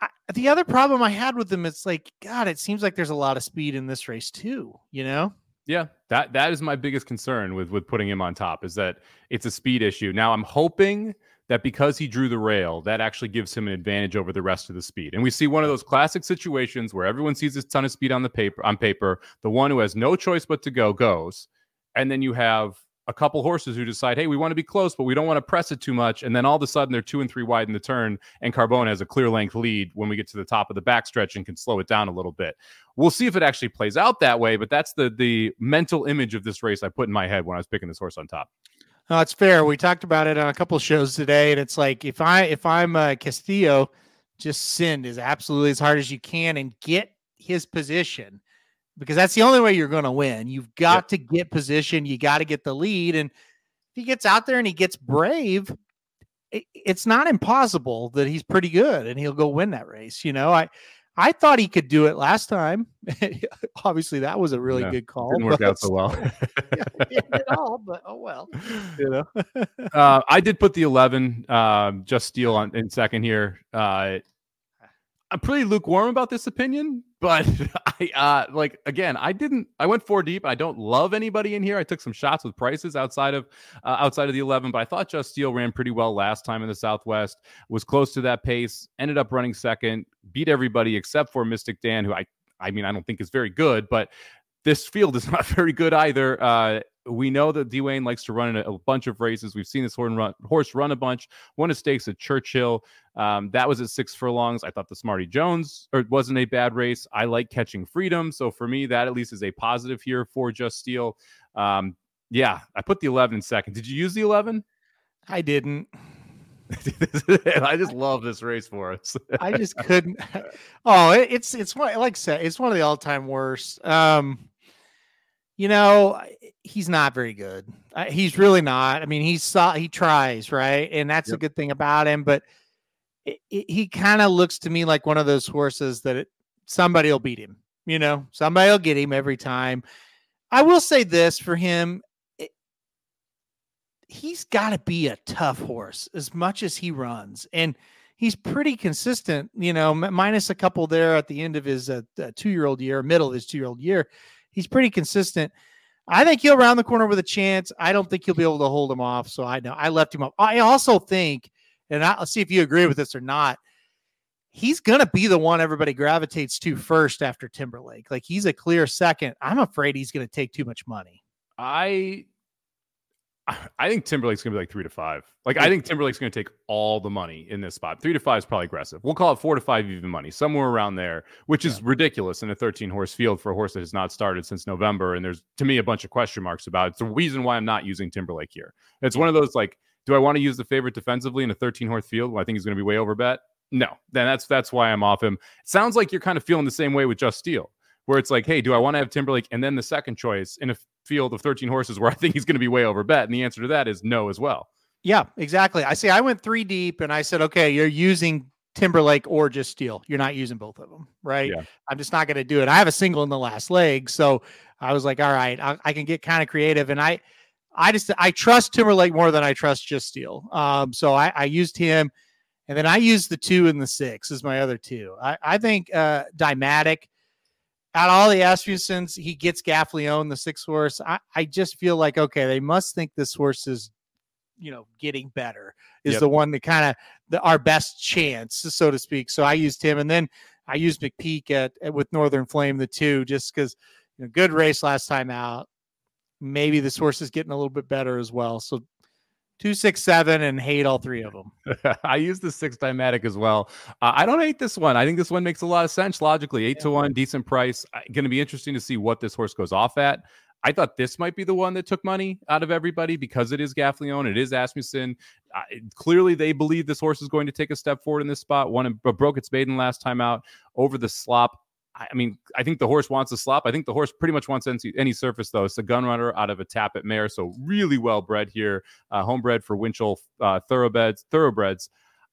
S3: I, the other problem I had with him, it's like, God, it seems like there's a lot of speed in this race too, you know?
S2: Yeah, that that is my biggest concern with with putting him on top is that it's a speed issue. Now I'm hoping that because he drew the rail, that actually gives him an advantage over the rest of the speed. And we see one of those classic situations where everyone sees a ton of speed on the paper on paper. The one who has no choice but to go goes, and then you have a couple horses who decide, hey, we want to be close, but we don't want to press it too much. And then all of a sudden they're two and three wide in the turn, and Carbone has a clear length lead when we get to the top of the backstretch and can slow it down a little bit. We'll see if it actually plays out that way, but that's the the mental image of this race I put in my head when I was picking this horse on top.
S3: No, it's fair. We talked about it on a couple shows today, and it's like if I if I'm uh, Castillo, just send as absolutely as hard as you can and get his position because that's the only way you're going to win. You've got yep. to get position. You got to get the lead, and if he gets out there and he gets brave, it, it's not impossible that he's pretty good and he'll go win that race. You know, I I thought he could do it last time. Obviously, that was a really yeah, good call.
S2: Didn't work out so well.
S3: yeah, at all, but oh well. You know.
S2: uh, I did put the eleven um, just steal on in second here. Uh, I'm pretty lukewarm about this opinion, but I uh like again, I didn't I went four deep. I don't love anybody in here. I took some shots with prices outside of uh, outside of the 11, but I thought Just Steel ran pretty well last time in the Southwest. Was close to that pace, ended up running second, beat everybody except for Mystic Dan who I I mean, I don't think is very good, but this field is not very good either. Uh, we know that Dwayne likes to run a, a, bunch of races. We've seen this horse run, horse run a bunch. Won a stakes at Churchill. Um, that was at six furlongs. I thought the Smarty Jones or wasn't a bad race. I like catching freedom. So for me, that at least is a positive here for Just Steel. Um, yeah, I put the 11 in second. Did you use the 11?
S3: I didn't.
S2: I just love this race for us.
S3: I just couldn't. Oh, it, it's it's one like I said, it's one of the all time worst. Um, you know, he's not very good. Uh, he's really not. I mean, he's saw he tries right, and that's yep. a good thing about him. But it, it, he kind of looks to me like one of those horses that it, somebody will beat him. You know, somebody will get him every time. I will say this for him: he's got to be a tough horse as much as he runs, and he's pretty consistent. You know, minus a couple there at the end of his uh, two-year-old year, middle of his two-year-old year he's pretty consistent. I think he'll round the corner with a chance. I don't think he'll be able to hold him off. So I know I left him up. I also think, and I'll see if you agree with this or not. He's going to be the one everybody gravitates to first after Timberlake. Like he's a clear second. I'm afraid he's going to take too much money.
S2: I I think Timberlake's gonna be like three to five. Like I think Timberlake's gonna take all the money in this spot. Three to five is probably aggressive. We'll call it four to five even money, somewhere around there, which is ridiculous in a 13 horse field for a horse that has not started since November. And there's to me a bunch of question marks about it. It's the reason why I'm not using Timberlake here. It's one of those like, do I want to use the favorite defensively in a 13 horse field? Well, I think he's gonna be way over bet. No, then that's that's why I'm off him. It sounds like you're kind of feeling the same way with Just Steel where it's like, hey, do I want to have Timberlake and then the second choice in a field of 13 horses where I think he's going to be way over bet? And the answer to that is no as well.
S3: Yeah, exactly. I see. I went three deep and I said, okay, you're using Timberlake or just Steel. You're not using both of them, right? Yeah. I'm just not going to do it. I have a single in the last leg, so I was like, all right, I, I can get kind of creative, and I, I just I trust Timberlake more than I trust just Steel. Um, so I, I used him, and then I used the two and the six as my other two. I, I think uh, Dymatic out all the Asmussens, he gets Gaffalione, the six horse. I, I just feel like okay, they must think this horse is, you know, getting better. Is yep. the one that kind of our best chance, so to speak. So I used him, and then I used McPeek at, at with Northern Flame, the two, just because you know, good race last time out. Maybe this horse is getting a little bit better as well. So two, six, seven, and hate all three of them.
S2: I use the six Dymatic as well. Uh, I don't hate this one. I think this one makes a lot of sense logically. Eight yeah. to one, decent price. Going to be interesting to see what this horse goes off at. I thought this might be the one that took money out of everybody because it is Gaffalione, it is Asmussen. Uh, clearly, they believe this horse is going to take a step forward in this spot. One but broke its maiden last time out over the slop. I mean, I think the horse wants a slop. I think the horse pretty much wants any, surface, though. It's a gun runner out of a Tapit mare. So, really well bred here. Uh, homebred for Winchell uh, thoroughbreds. thoroughbreds.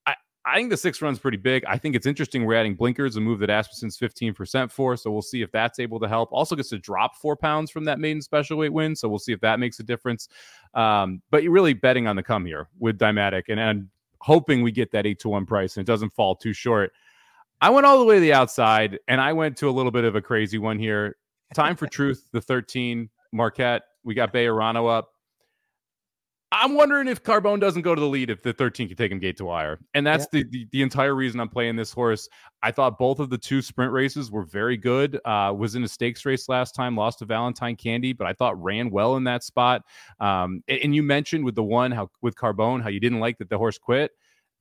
S2: I, I think the six run's pretty big. I think it's interesting. We're adding blinkers, a move that Asmussen's 15% for. So, we'll see if that's able to help. Also, gets to drop four pounds from that maiden special weight win. So, we'll see if that makes a difference. Um, but you're really betting on the come here with Dymatic and, and hoping we get that eight to one price and it doesn't fall too short. I went all the way to the outside and I went to a little bit of a crazy one here. Time for Truth, the 13. Moquett. We got Bejarano up. I'm wondering if Carbone doesn't go to the lead if the 13 can take him gate to wire. And that's yeah. the, the, the entire reason I'm playing this horse. I thought both of the two sprint races were very good. Uh, was in a stakes race last time, lost to Valentine Candy, but I thought ran well in that spot. Um, and, and you mentioned with the one how with Carbone how you didn't like that the horse quit.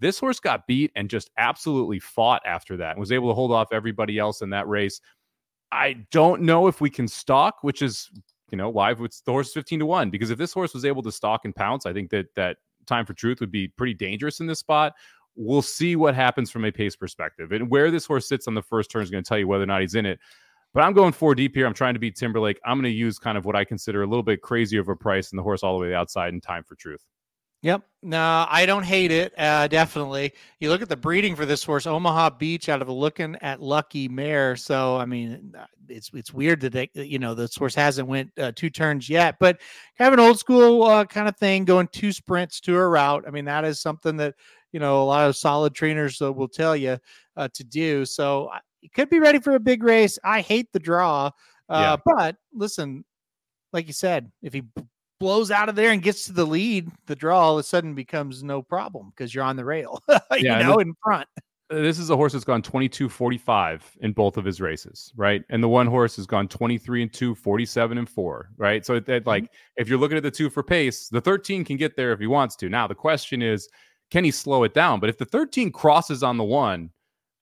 S2: This horse got beat and just absolutely fought after that and was able to hold off everybody else in that race. I don't know if we can stalk, which is you know, why it's the horse 15 to 1? Because if this horse was able to stalk and pounce, I think that that time for truth would be pretty dangerous in this spot. We'll see what happens from a pace perspective. And where this horse sits on the first turn is going to tell you whether or not he's in it. But I'm going four deep here. I'm trying to beat Timberlake. I'm going to use kind of what I consider a little bit crazy of a price and the horse all the way outside in time for truth.
S3: Yep. No, I don't hate it. Uh, definitely. You look at the breeding for this horse, Omaha Beach, out of a Lookin At Lucky Mare. So, I mean, uh, it's it's weird that they, you know this horse hasn't went uh, two turns yet, but have an old school uh, kind of thing, going two sprints to a route. I mean, that is something that you know a lot of solid trainers uh, will tell you uh, to do. So, it could be ready for a big race. I hate the draw, yeah. but listen, like you said, if he blows out of there and gets to the lead, the draw all of a sudden becomes no problem because you're on the rail, you yeah, know, in front.
S2: Uh, this is a horse that's gone 22 45 in both of his races, right? And the one horse has gone 23 and 2, 47 and 4, right? So that mm-hmm. like if you're looking at the two for pace, the 13 can get there if he wants to. Now the question is, can he slow it down? But if the 13 crosses on the one,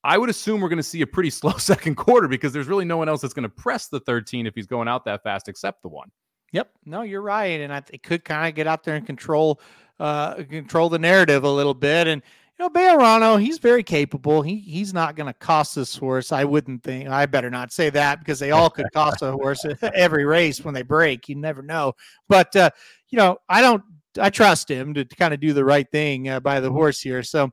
S2: I would assume we're going to see a pretty slow second quarter because there's really no one else that's going to press the 13 if he's going out that fast except the one.
S3: Yep. No, you're right, and I it could kind of get out there and control uh control the narrative a little bit. And you know, Bejarano, he's very capable. He he's not going to cost this horse. I wouldn't think. I better not say that because they all could cost a horse every race when they break. You never know. But uh, you know, I don't. I trust him to, kind of do the right thing uh, by the horse here. So.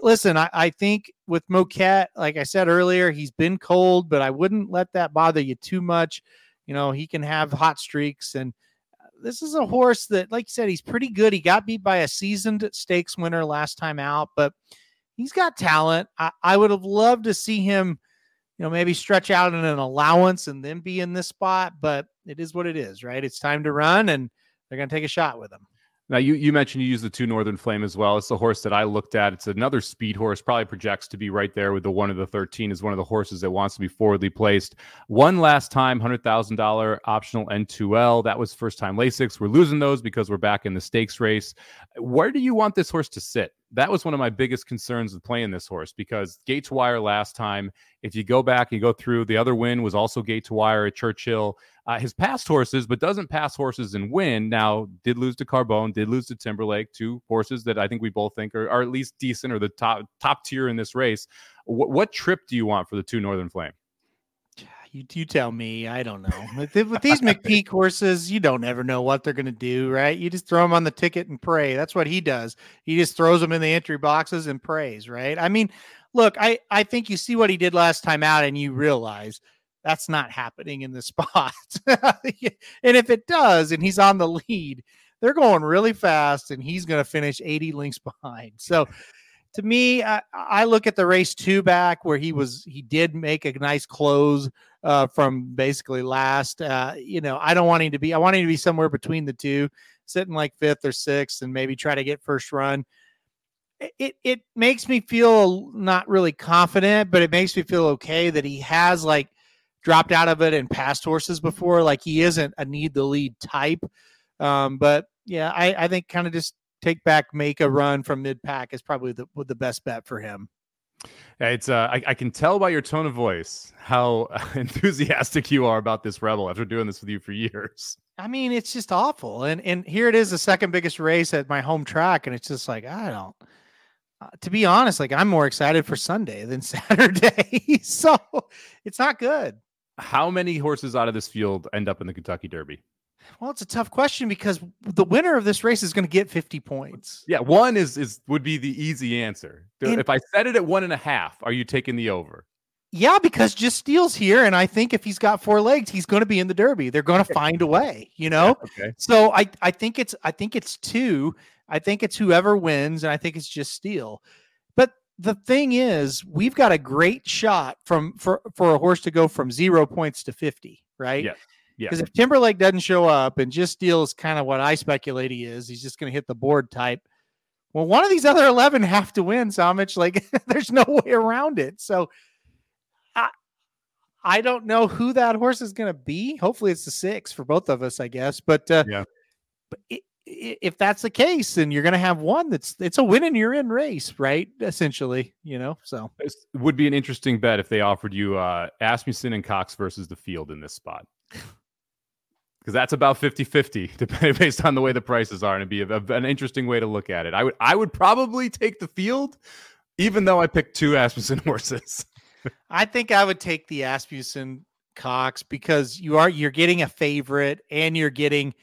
S3: Listen, I, I, think with Moquett, like I said earlier, he's been cold, but I wouldn't let that bother you too much. You know, he can have hot streaks. And uh, this is a horse that, like you said, he's pretty good. He got beat by a seasoned stakes winner last time out, but he's got talent. I, I would have loved to see him, you know, maybe stretch out in an allowance and then be in this spot, but it is what it is, right? It's time to run and they're going to take a shot with him.
S2: Now you you mentioned you use the two Northern Flame as well. It's the horse that I looked at. It's another speed horse. Probably projects to be right there with the one of the thirteen. Is one of the horses that wants to be forwardly placed. One last time, hundred thousand dollar optional N2L. That was first time Lasix. We're losing those because we're back in the stakes race. Where do you want this horse to sit? That was one of my biggest concerns with playing this horse because gate to wire last time. If you go back and go through, the other win was also gate to wire at Churchill. Uh, his past horses, but doesn't pass horses and win. Now did lose to Carbone, did lose to Timberlake, two horses that I think we both think are, are at least decent or the top top tier in this race. What trip do you want for the two Northern Flame?
S3: You, you tell me. I don't know. With, with these McPeek horses, you don't ever know what they're going to do, right? You just throw them on the ticket and pray. That's what he does. He just throws them in the entry boxes and prays, right? I mean, look, I, I think you see what he did last time out and you realize that's not happening in the spot. and if it does, and he's on the lead, they're going really fast and he's going to finish 80 links behind. So, to me, I, I, look at the race two back where he was he did make a nice close uh, from basically last. Uh, you know, I don't want him to be. I want him to be somewhere between the two, sitting like fifth or sixth, and maybe try to get first run. It it makes me feel not really confident, but it makes me feel okay that he has like dropped out of it and passed horses before. Like he isn't a need the lead type. Um, but yeah, I, I think kind of just take back, make a run from mid pack is probably the the best bet for him.
S2: It's uh, I, I, can tell by your tone of voice how enthusiastic you are about this rebel after doing this with you for years.
S3: I mean, it's just awful, and and here it is, the second biggest race at my home track, and it's just like I don't. Uh, to be honest, like I'm more excited for Sunday than Saturday, so it's not good.
S2: How many horses out of this field end up in the Kentucky Derby?
S3: Well, it's a tough question because the winner of this race is going to get 50 points.
S2: Yeah, one is is would be the easy answer. And, if I set it at one and a half, are you taking the over?
S3: Yeah, because just Steel's here, and I think if he's got four legs, he's going to be in the Derby. They're going to find a way, you know. Yeah, okay. So I I think it's I think it's two. I think it's whoever wins, and I think it's just Steele. But the thing is, we've got a great shot from for for a horse to go from zero points to fifty, right?
S2: Yeah Yeah.
S3: Because if Timberlake doesn't show up and just Steel's kind of what I speculate he is, he's just going to hit the board type. Well, one of these other 11 have to win, Samich. Like, there's no way around it. So, I, I don't know who that horse is going to be. Hopefully, it's the six for both of us, I guess. But uh,
S2: Yeah.
S3: but i- i- if that's the case, then you're going to have one that's it's a win and you're in race, right? Essentially, you know. So
S2: it would be an interesting bet if they offered you uh, Asmussen and Cox versus the field in this spot. Because that's about 50 50 based on the way the prices are. And it'd be a, a- an interesting way to look at it. I would, I would probably take the field, even though I picked two Asmussen horses.
S3: I think I would take the Asmussen Cox because you are you're getting a favorite and you're getting.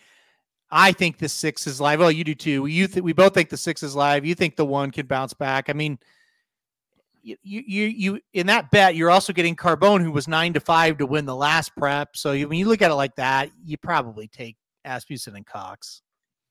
S3: I think the six is live. Well, you do too. You th- we both think the six is live. You think the one can bounce back. I mean, you you you, in that bet you're also getting Carbone, who was nine to five to win the last prep. So you, when you look at it like that, you probably take Asmussen and Cox.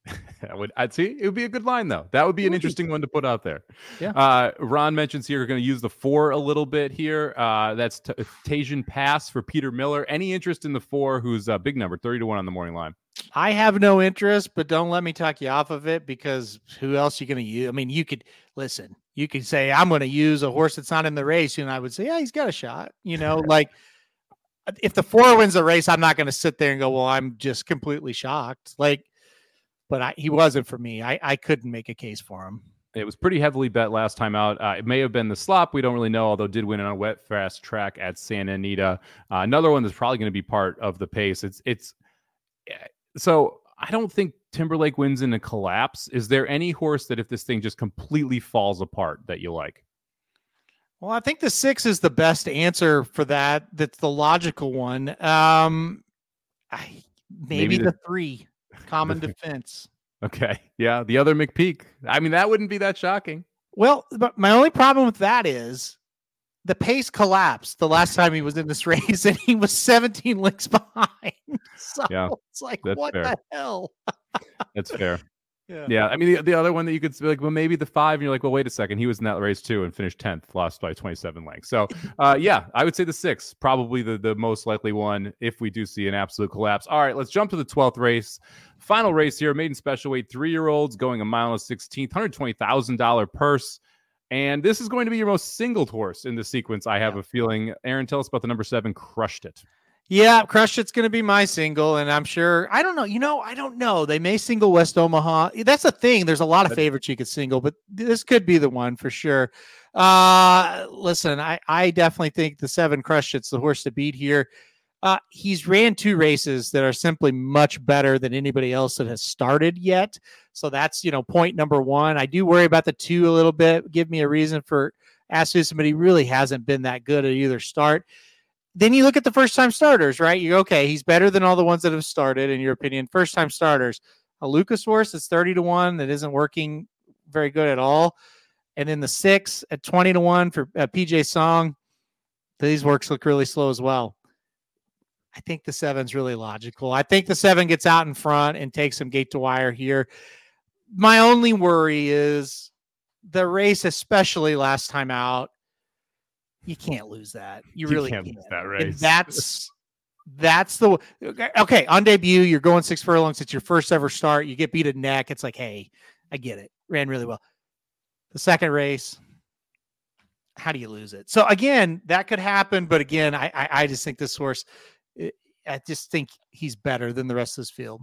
S2: I would, I'd see it would be a good line though. That would be an interesting one to put out there.
S3: Yeah.
S2: Uh, Ron mentions here, we're going to use the four a little bit here. Uh, that's T- Pass for Peter Miller. Any interest in the four, who's a big number, 30 to 1 on the morning line?
S3: I have no interest, but don't let me talk you off of it because who else are you going to use? I mean, you could listen. You could say I'm going to use a horse that's not in the race, and I would say, yeah, he's got a shot. You know, like if the four wins the race, I'm not going to sit there and go, well, I'm just completely shocked. Like, but I, he wasn't for me. I I couldn't make a case for him.
S2: It was pretty heavily bet last time out. Uh, it may have been the slop. We don't really know, although did win on a wet fast track at Santa Anita. Uh, another one that's probably going to be part of the pace. It's it's eh, so I don't think Timberlake wins in a collapse. Is there any horse that if this thing just completely falls apart that you like?
S3: Well, I think the six is the best answer for that. That's the logical one. Um, I maybe,
S2: Maybe the-
S3: the three common defense.
S2: Okay, yeah, the other McPeek. I mean, that wouldn't be that shocking.
S3: Well, but my only problem with that is the pace collapsed the last time he was in this race, and he was 17 licks behind. So
S2: Yeah,
S3: it's like, what
S2: fair.
S3: the hell?
S2: That's fair.
S3: Yeah.
S2: Yeah, I mean the, the other one that you could be like, well, maybe the five, and you're like, well, wait a second, he was in that race too and finished tenth, lost by 27 lengths. So, uh, yeah, I would say the six, probably the the most likely one if we do see an absolute collapse. All right, let's jump to the 12th race, final race here, maiden special weight, three year olds going a mile and 16th, hundred twenty thousand dollar purse. And this is going to be your most singled horse in the sequence. I have a feeling. Aaron, tell us about the number seven. Crushed it.
S3: Yeah, Crushed It's going to be my single, and I'm sure. I don't know. You know, I don't know. They may single West Omaha. That's the thing. There's a lot of favorites you could single, but this could be the one for sure. Uh, listen, I I definitely think the seven Crushed It's the horse to beat here. Uh, he's ran two races that are simply much better than anybody else that has started yet. So that's you know point number one. I do worry about the two a little bit. Give me a reason for Asmussen, but he really hasn't been that good at either start then you look at the first time starters, right? You okay, he's better than all the ones that have started, in your opinion. First time starters, a Lukas horse that's 30 to 1 that isn't working very good at all. And then the six at 20 to 1 for uh, PJ Song. These works look really slow as well. I think the seven's really logical. I think the seven gets out in front and takes some gate to wire here. My only worry is the race, especially last time out. You can't lose that. You,
S2: You
S3: really
S2: can't
S3: can't.
S2: lose that
S3: And
S2: race.
S3: that's that's the okay on debut. You're going six furlongs. It's your first ever start. You get beat at neck. It's like, hey, I get it. Ran really well. The second race, how do you lose it? So again, that could happen. But again, I I, I just think this horse. I just think he's better than the rest of this field.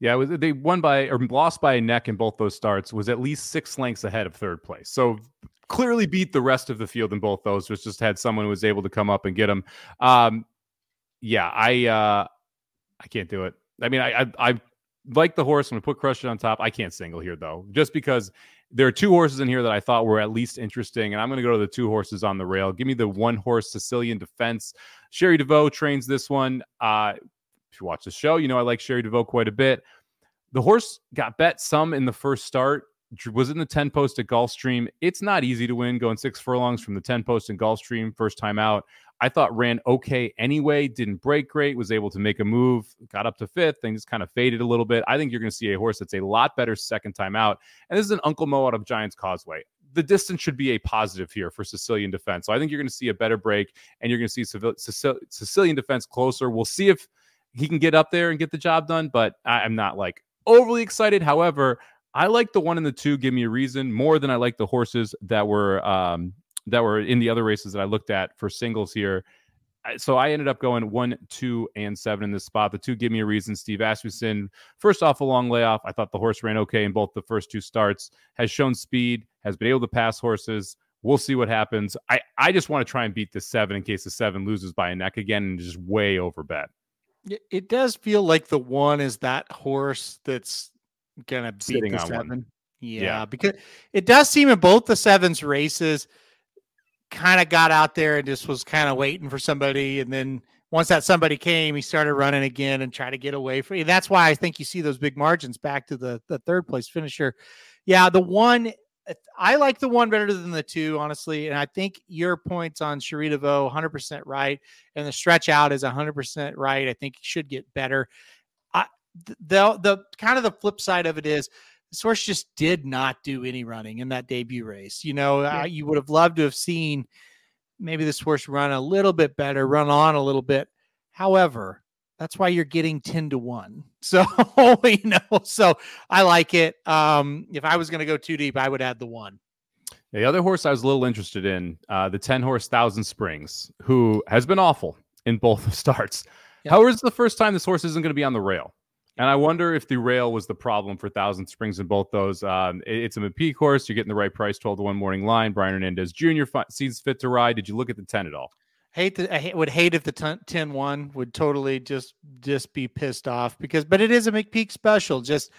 S2: Yeah, was, they won by or lost by a neck in both those starts. Was at least six lengths ahead of third place. So clearly beat the rest of the field in both those. Was just had someone who was able to come up and get him. Um, yeah, I uh, I can't do it. I mean, I I, I like the horse. I'm gonna put Crush It on top. I can't single here though, just because there are two horses in here that I thought were at least interesting, and I'm gonna go to the two horses on the rail. Give me the one horse Sicilian Defense. Cherie DeVaux trains this one. Uh, if you watch the show, you know I like Cherie DeVaux quite a bit. The horse got bet some in the first start. Was in the 10 post at Gulfstream. It's not easy to win going six furlongs from the 10 post in Gulfstream first time out. I thought ran okay anyway, didn't break great, was able to make a move, got up to fifth, just kind of faded a little bit. I think you're going to see a horse that's a lot better second time out. And this is an Uncle Mo out of Giants Causeway. The distance should be a positive here for Sicilian defense. So I think you're going to see a better break, and you're going to see Sicilian defense closer. We'll see if he can get up there and get the job done, but I'm not like overly excited. However, I like the one and the two. Give me a reason more than I like the horses that were um, that were in the other races that I looked at for singles here. So I ended up going one, two, and seven in this spot. The two give me a reason. Steve Asmussen, first off, a long layoff. I thought the horse ran okay in both the first two starts. Has shown speed. Has been able to pass horses. We'll see what happens. I I just want to try and beat the seven in case the seven loses by a neck again and just way over bet.
S3: It does feel like the one is that horse that's gonna beat
S2: Sitting
S3: the seven. Yeah,
S2: Yeah.
S3: because it does seem in both the sevens races, kind of got out there and just was kind of waiting for somebody, and then once that somebody came, he started running again and try to get away from. That's why I think you see those big margins back to the the third place finisher. Yeah, the one uh, I like the one better than the two, honestly, and I think your points on Cherie DeVaux 100% right, and the stretch out is 100% right. I think he should get better. I, th- the the kind of the flip side of it is this horse just did not do any running in that debut race. You know,
S2: Yeah.
S3: uh, you would have loved to have seen maybe this horse run a little bit better, run on a little bit. However, that's why you're getting 10 to 1. So, you know, so I like it. Um, if I was going to go too deep, I would add the one.
S2: The other horse I was a little interested in, uh, the 10 horse Thousand Springs, who has been awful in both starts.
S3: Yep.
S2: However, it's the first time this horse isn't going to be on the rail. And I wonder if the rail was the problem for Thousand Springs in both those. Um, it- it's a McPeek horse. You're getting the right price, 12 to 1 morning line. Brian Hernandez Jr. fi- sees fit to ride. Did you look at the 10 at all?
S3: Hate the, I would hate if the 10 10 1 would totally just just be pissed off because but it is a McPeek special. Just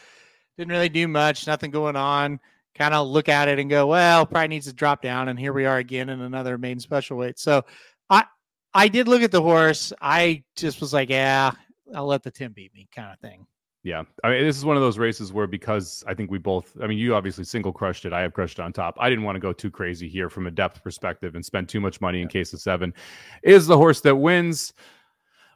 S3: didn't really do much, nothing going on. Kind of look at it and go, well, probably needs to drop down. And here we are again in another maiden special weight. So I I did look at the horse. I just was like, yeah, I'll let the 10 beat me kind of thing.
S2: Yeah. I mean, this is one of those races where because I think we both, I mean, you obviously single crushed it. I have crushed it on top. I didn't want to go too crazy here from a depth perspective and spend too much money in case of seven. Is the horse that wins.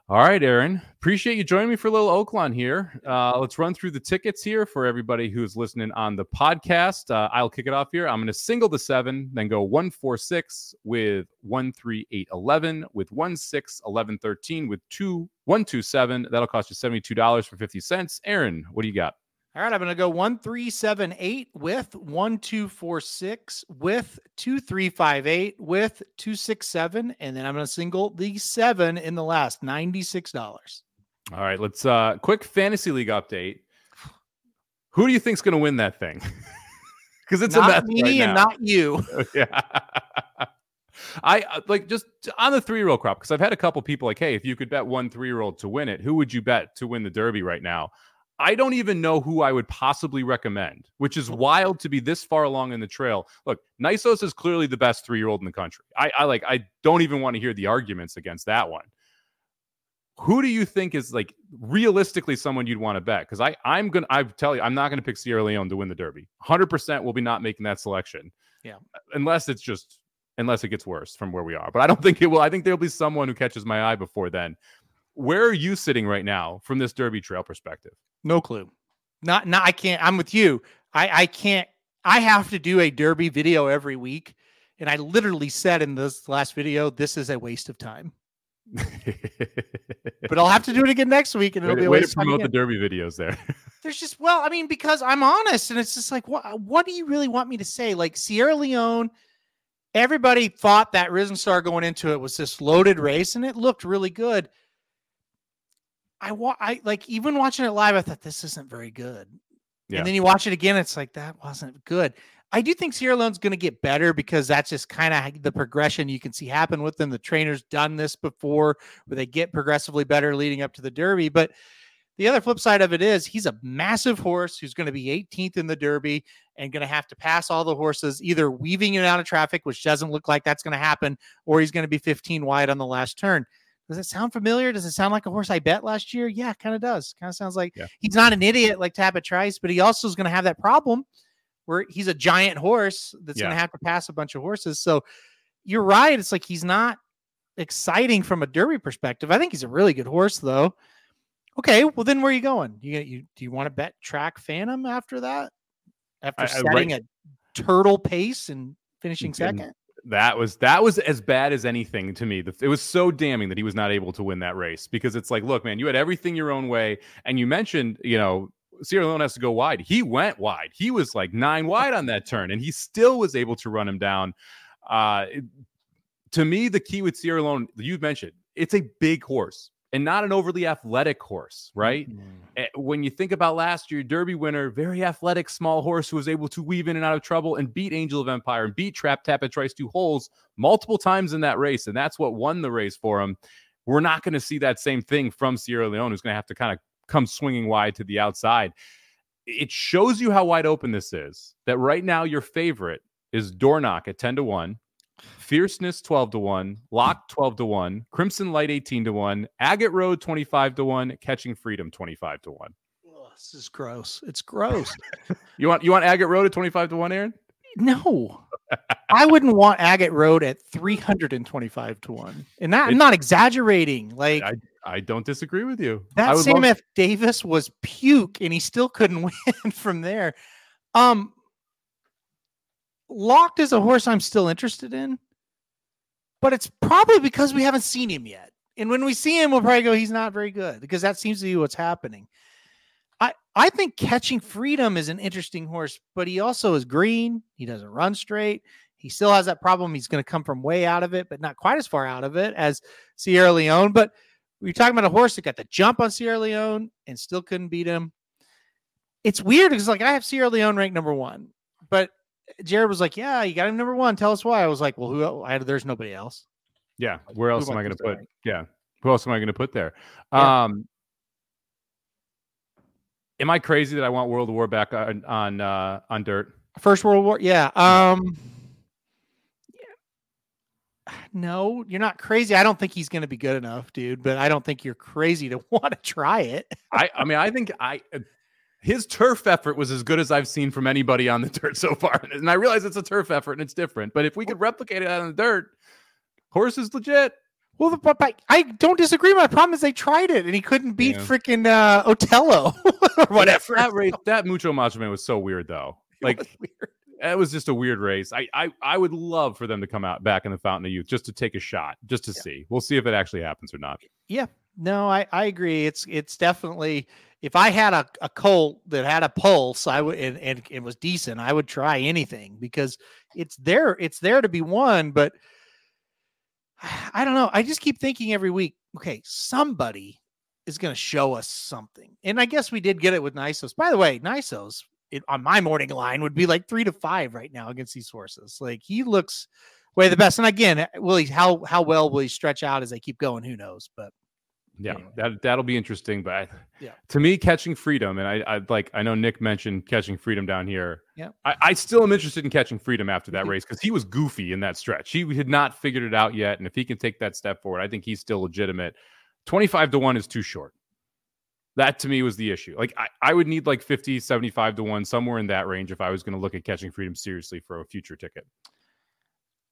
S2: All right, Aaron. Appreciate you joining me for a little Oaklawn here. Uh, let's run through the tickets here for everybody who's listening on the podcast. Uh, I'll kick it off here. I'm going to single the seven, then go one, four, six with one, three, eight, 11, with one, six, 11, 13, with two, one, two, seven. That'll cost you $72 for 50 cents. Aaron, what do you got?
S3: All right, I'm going to go one three seven eight with one two four six with two three five eight with two six seven, and then I'm going to single the seven in the last ninety six dollars.
S2: All right, let's uh quick fantasy league update. Who do you think's going to win that thing? Because it's a mess
S3: Not me
S2: right
S3: and not you.
S2: yeah. I uh, like just on the three year old crop because I've had a couple people like, hey, if you could bet one three year old to win it, who would you bet to win the Derby right now? I don't even know who I would possibly recommend, which is wild to be this far along in the trail. Look, Nysos is clearly the best three year old in the country. I, I like, I don't even want to hear the arguments against that one. Who do you think is like realistically someone you'd want to bet? Because I, I'm gonna, I tell you, I'm not gonna pick Sierra Leone to win the Derby. 100 percent will be not making that selection.
S3: Yeah.
S2: unless it's just unless it gets worse from where we are. But I don't think it will. I think there'll be someone who catches my eye before then. Where are you sitting right now from this Derby Trail perspective?
S3: No clue. Not, not. I can't. I'm with you. I, I can't. I have to do a Derby video every week, and I literally said in this last video, this is a waste of time. But I'll have to do it again next week, and it'll
S2: way,
S3: be a
S2: way to promote the. Derby videos there.
S3: There's just well, I mean, because I'm honest, and it's just like, what what do you really want me to say? Like Sierra Leone, everybody thought that Risen Star going into it was this loaded race, and it looked really good. I wa- I like even watching it live, I thought this isn't very good.
S2: Yeah.
S3: And then you watch it again, it's like that wasn't good. I do think Sierra Leone's going to get better because that's just kind of the progression you can see happen with them. The trainer's done this before where they get progressively better leading up to the Derby. But the other flip side of it is he's a massive horse who's going to be 18th in the Derby and going to have to pass all the horses, either weaving it out of traffic, which doesn't look like that's going to happen, or he's going to be 15 wide on the last turn. Does it sound familiar? Does it sound like a horse I bet last year? Yeah, kind of does. Kind of sounds like
S2: Yeah.
S3: he's not an idiot like Tapit Trice, but he also is going to have that problem where he's a giant horse that's going to have to pass a bunch of horses. So you're right. It's like he's not exciting from a Derby perspective. I think he's a really good horse, though. Okay, well then where are you going? You you do you want to bet track Phantom after that? After
S2: I- I-
S3: setting a turtle pace and finishing second?
S2: That was that was as bad as anything to me. It was so damning that he was not able to win that race because it's like, look, man, you had everything your own way, and you mentioned, you know, Sierra Leone has to go wide. He went wide. He was like nine wide on that turn, and he still was able to run him down. Uh, it, to me, the key with Sierra Leone, you've mentioned, it's a big horse and not an overly athletic horse, right? Mm-hmm. When you think about last year, Derby winner, very athletic, small horse who was able to weave in and out of trouble and beat Angel of Empire and beat Trap Tapit Trice Two Holes multiple times in that race. And that's what won the race for him. We're not going to see that same thing from Sierra Leone, who's going to have to kind of come swinging wide to the outside. It shows you how wide open this is that right now your favorite is Dornoch at 10 to 1. Fierceness 12 to 1, Lock 12 to 1, Crimson Light 18 to 1, Agate Road 25 to 1, Catching Freedom 25 to 1.
S3: Oh, this is gross. It's gross.
S2: you want you want Agate Road at 25 to 1, Aaron?
S3: No. I wouldn't want Agate Road at 325 to 1. And that, I'm not exaggerating. Like
S2: I, I don't disagree with you.
S3: That Sam love- F. Davis was puke and he still couldn't win from there. Um Locked is a horse I'm still interested in, but it's probably because we haven't seen him yet. And when we see him, we'll probably go, he's not very good because that seems to be what's happening. I, I think catching freedom is an interesting horse, but he also is green. He doesn't run straight. He still has that problem. He's going to come from way out of it, but not quite as far out of it as Sierra Leone. But we're talking about a horse that got the jump on Sierra Leone and still couldn't beat him. It's weird because like I have Sierra Leone ranked number one, Jared was like, "Yeah, you got him number one. Tell us why." I was like, "Well, who? I, there's nobody else."
S2: Yeah, where else am I going to put? Yeah, who else am I going to put there? Yeah. Um, am I crazy that I want World War back on on uh, on dirt?
S3: First World War, yeah. Um, yeah. no, you're not crazy. I don't think he's going to be good enough, dude. But I don't think you're crazy to want to try it.
S2: I, I mean, I think I his turf effort was as good as I've seen from anybody on the dirt so far. And I realize it's a turf effort and it's different, but if we could replicate it on the dirt, horse is legit.
S3: Well, but, but I don't disagree. My problem is they tried it and he couldn't beat yeah. freaking uh, Otello or whatever.
S2: That, that race, that Mucho Macho Man was so weird though. Like it was, it was just a weird race. I, I I would love for them to come out back in the Fountain of Youth just to take a shot, just to yeah. see. We'll see if it actually happens or not.
S3: Yeah, no, I, I agree. It's it's definitely if I had a, a colt that had a pulse, I would and, and it was decent, I would try anything because it's there, it's there to be won. But I don't know. I just keep thinking every week, okay, somebody is going to show us something. And I guess we did get it with Nysos. By the way, Nysos it, on my morning line would be like three to five right now against these horses. Like he looks way the best. And again, will he how how well will he stretch out as they keep going? Who knows? But
S2: yeah, anyway. that that'll be interesting. But I,
S3: yeah,
S2: to me, catching freedom, and I, I like I know Nick mentioned catching freedom down here.
S3: Yeah,
S2: I, I still am interested in catching freedom after that race because he was goofy in that stretch. He had not figured it out yet, and if he can take that step forward, I think he's still legitimate. Twenty five to one is too short. That to me was the issue. Like I, I would need like 50, 75 to one, somewhere in that range if I was going to look at catching freedom seriously for a future ticket.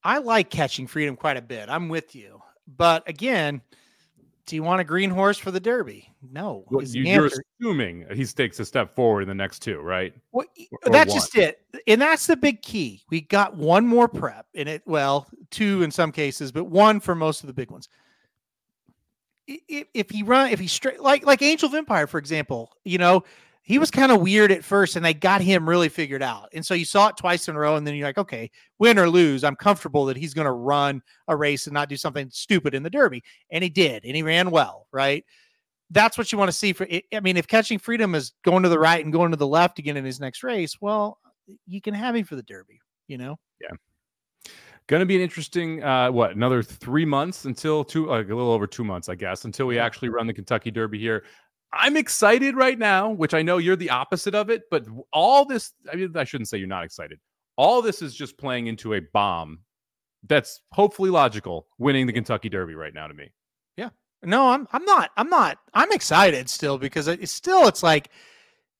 S3: I like catching freedom quite a bit. I'm with you. But again, do you want a green horse for the Derby? No.
S2: Well, you, are assuming he takes a step forward in the next two, right?
S3: Well, or that's one. just it, and that's the big key. We got one more prep in it. Well, two in some cases, but one for most of the big ones. If, if he run, if he straight like like Angel of Empire, for example, you know, he was kind of weird at first and they got him really figured out. And so you saw it twice in a row and then you're like, okay, win or lose, I'm comfortable that he's going to run a race and not do something stupid in the derby. And he did, and he ran well, right? That's what you want to see for I mean, if catching freedom is going to the right and going to the left again in his next race, well, you can have him for the derby, you know?
S2: Yeah. Going to be an interesting, uh, what, another three months until two, like a little over two months, I guess, until we actually run the Kentucky Derby here. I'm excited right now, which I know you're the opposite of it, but all this, I mean, I shouldn't say you're not excited. All this is just playing into a bomb that's hopefully logical winning the Kentucky Derby right now to me.
S3: Yeah. No, I'm I'm not. I'm not. I'm excited still because it's still it's like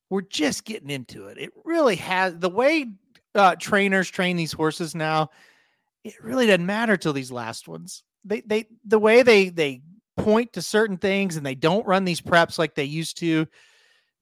S3: we're just getting into it. It really has the way uh, trainers train these horses now. It really doesn't matter till these last ones. They they the way they they point to certain things and they don't run these preps like they used to.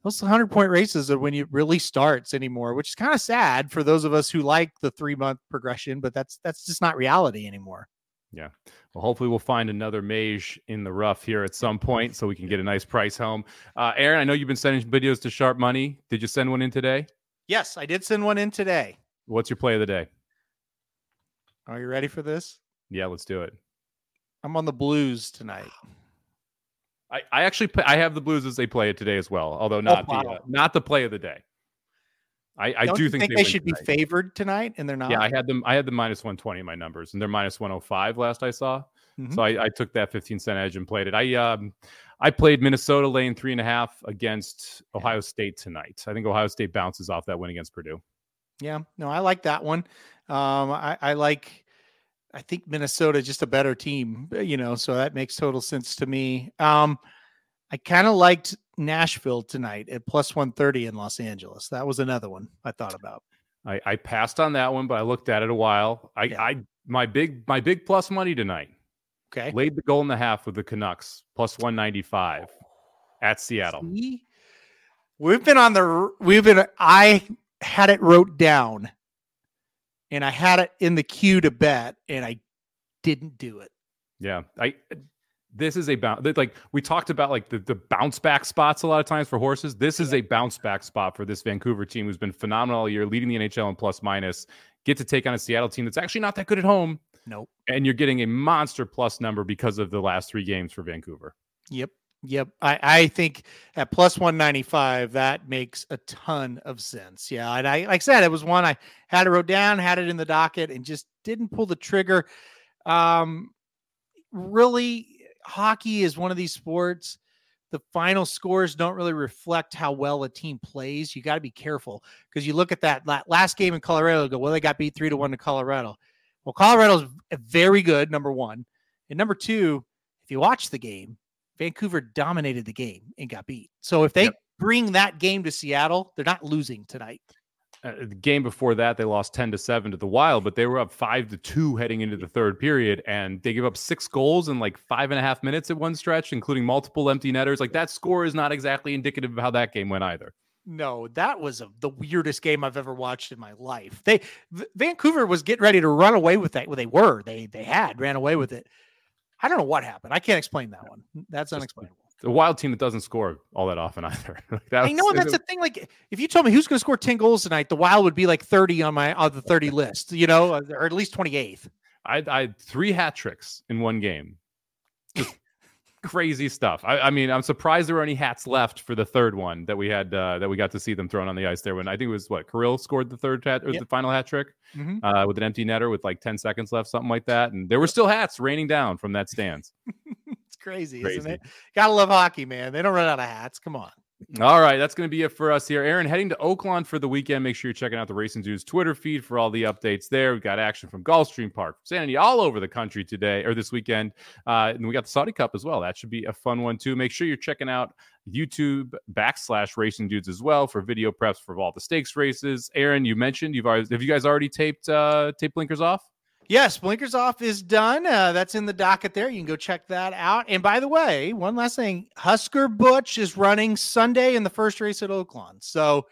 S3: those 100 point races are when it really starts anymore, which is kind of sad for those of us who like the three month progression, but that's that's just not reality anymore.
S2: Yeah. Well, hopefully we'll find another mage in the rough here at some point so we can get a nice price home. Uh, Aaron, I know you've been sending videos to Sharp Money. Did you send one in today?
S3: Yes, I did send one in today.
S2: What's your play of the day?
S3: Are you ready for this?
S2: Yeah, let's do it.
S3: I'm on the Blues tonight.
S2: I, I actually I have the Blues as they play it today as well, although not oh, wow. the uh, not the play of the day. I, I do think,
S3: think, they, they should tonight. be favored tonight, and they're not.
S2: Yeah, I had them. I had the minus one twenty in my numbers, and they're minus one hundred five last I saw. Mm-hmm. So I, I, took that fifteen cent edge and played it. I um I played Minnesota laying three and a half against Ohio State tonight. I think Ohio State bounces off that win against Purdue.
S3: Yeah, no, I like that one. Um, I, I like. I think Minnesota just a better team, you know, so that makes total sense to me. Um, I kind of liked Nashville tonight at plus 130 in Los Angeles. That was another one I thought about.
S2: I, I passed on that one, but I looked at it a while. I, yeah. I my big my big plus money tonight.
S3: Okay.
S2: Laid the goal in the half with the Canucks plus 195 at Seattle. See?
S3: We've been on the we've been I had it wrote down and I had it in the queue to bet and I didn't do it.
S2: Yeah. I this is a bounce like we talked about like the, the bounce back spots a lot of times for horses. This is a bounce back spot for this vancouver team who's been phenomenal all year leading the nhl in plus minus get to take on a seattle team that's actually not that good at home.
S3: Nope.
S2: And you're getting a monster plus number because of the last three games for vancouver.
S3: Yep Yep. I, I think at plus 195, that makes a ton of sense. Yeah. And I, like I said, it was one I had it wrote down, had it in the docket, and just didn't pull the trigger. Um, really, hockey is one of these sports. The final scores don't really reflect how well a team plays. You got to be careful because you look at that last game in Colorado. Go well, they got beat three to one to Colorado. Well, Colorado's very good. Number one, and number two, if you watch the game, Vancouver dominated the game and got beat. So if they yep. bring that game to Seattle, they're not losing tonight.
S2: Uh, the game before that they lost 10 to 7 to the wild but they were up 5 to 2 heading into the third period and they gave up six goals in like five and a half minutes at one stretch including multiple empty netters. Like that score is not exactly indicative of how that game went either.
S3: No that was a, the weirdest game i've ever watched in my life. They v- vancouver was getting ready to run away with that well they were. They they had ran away with it i don't know what happened i can't explain that one that's unexplainable
S2: a wild team that doesn't score all that often either.
S3: like that I know and that's the thing. Like, if you told me who's going to score ten goals tonight, the Wild would be like thirty on my on the thirty list. You know, or at least twenty eighth.
S2: I, I had three hat tricks in one game. Just crazy stuff. I, I, mean, I'm surprised there were any hats left for the third one that we had uh, that we got to see them thrown on the ice there. When I think it was what Kirill scored the third hat or yep. the final hat trick mm-hmm. uh, with an empty netter with like ten seconds left, something like that. And there were still hats raining down from that stands
S3: crazy, crazy, isn't it? Gotta love hockey, man. They don't run out of hats. Come on.
S2: All right, that's going to be it for us here. Aaron, heading to Oaklawn for the weekend. Make sure you're checking out the Racing Dudes Twitter feed for all the updates there. We've got action from Gulfstream Park, Santa Anita, all over the country today or this weekend. Uh, and we got the Saudi Cup as well. That should be a fun one too. Make sure you're checking out YouTube backslash Racing Dudes as well for video preps for all the stakes races. Aaron, you mentioned you've already have you guys already taped uh, tape blinkers off?
S3: Yes, Blinkers Off is done. Uh, that's in the docket there. You can go check that out. And by the way, one last thing Husker Butch is running Sunday in the first race at Oaklawn. So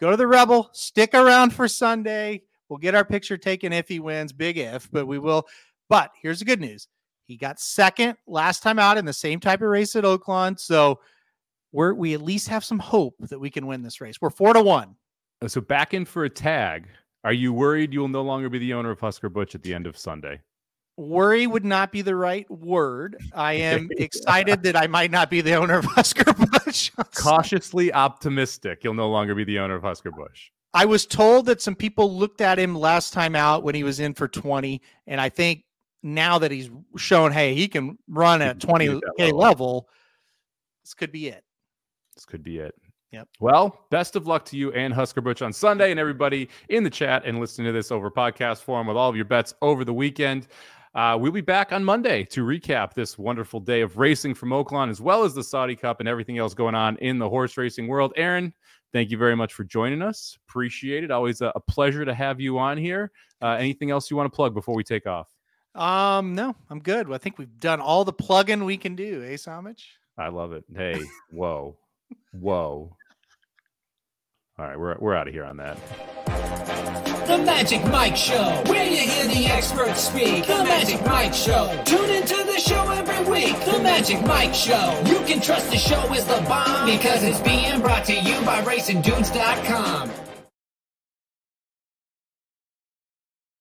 S3: go to the Rebel, stick around for Sunday. We'll get our picture taken if he wins. Big if, but we will. But here's the good news he got second last time out in the same type of race at Oaklawn. So we're, we at least have some hope that we can win this race. We're four to one.
S2: So back in for a tag. Are you worried you will no longer be the owner of Husker Butch at the end of Sunday?
S3: Worry would not be the right word. I am excited that I might not be the owner of Husker Butch.
S2: Cautiously optimistic you'll no longer be the owner of Husker Butch.
S3: I was told that some people looked at him last time out when he was in for 20. And I think now that he's shown, hey, he can run at 20K level. level, this could be it.
S2: This could be it.
S3: Yep.
S2: Well, best of luck to you and Husker Butch on Sunday and everybody in the chat and listening to this over podcast form with all of your bets over the weekend. Uh, we'll be back on Monday to recap this wonderful day of racing from Oaklawn, as well as the Saudi Cup and everything else going on in the horse racing world. Aaron, thank you very much for joining us. Appreciate it. Always a, a pleasure to have you on here. Uh, anything else you want to plug before we take off?
S3: Um, no, I'm good. I think we've done all the plugging we can do, eh, Samich?
S2: I love it. Hey, whoa, whoa. All right, we're we're out of here on that.
S1: The Magic Mike Show, where you hear the experts speak. The Magic Mike Show. Tune into the show every week. The Magic Mike Show. You can trust the show is the bomb because it's being brought to you by RacingDudes.com.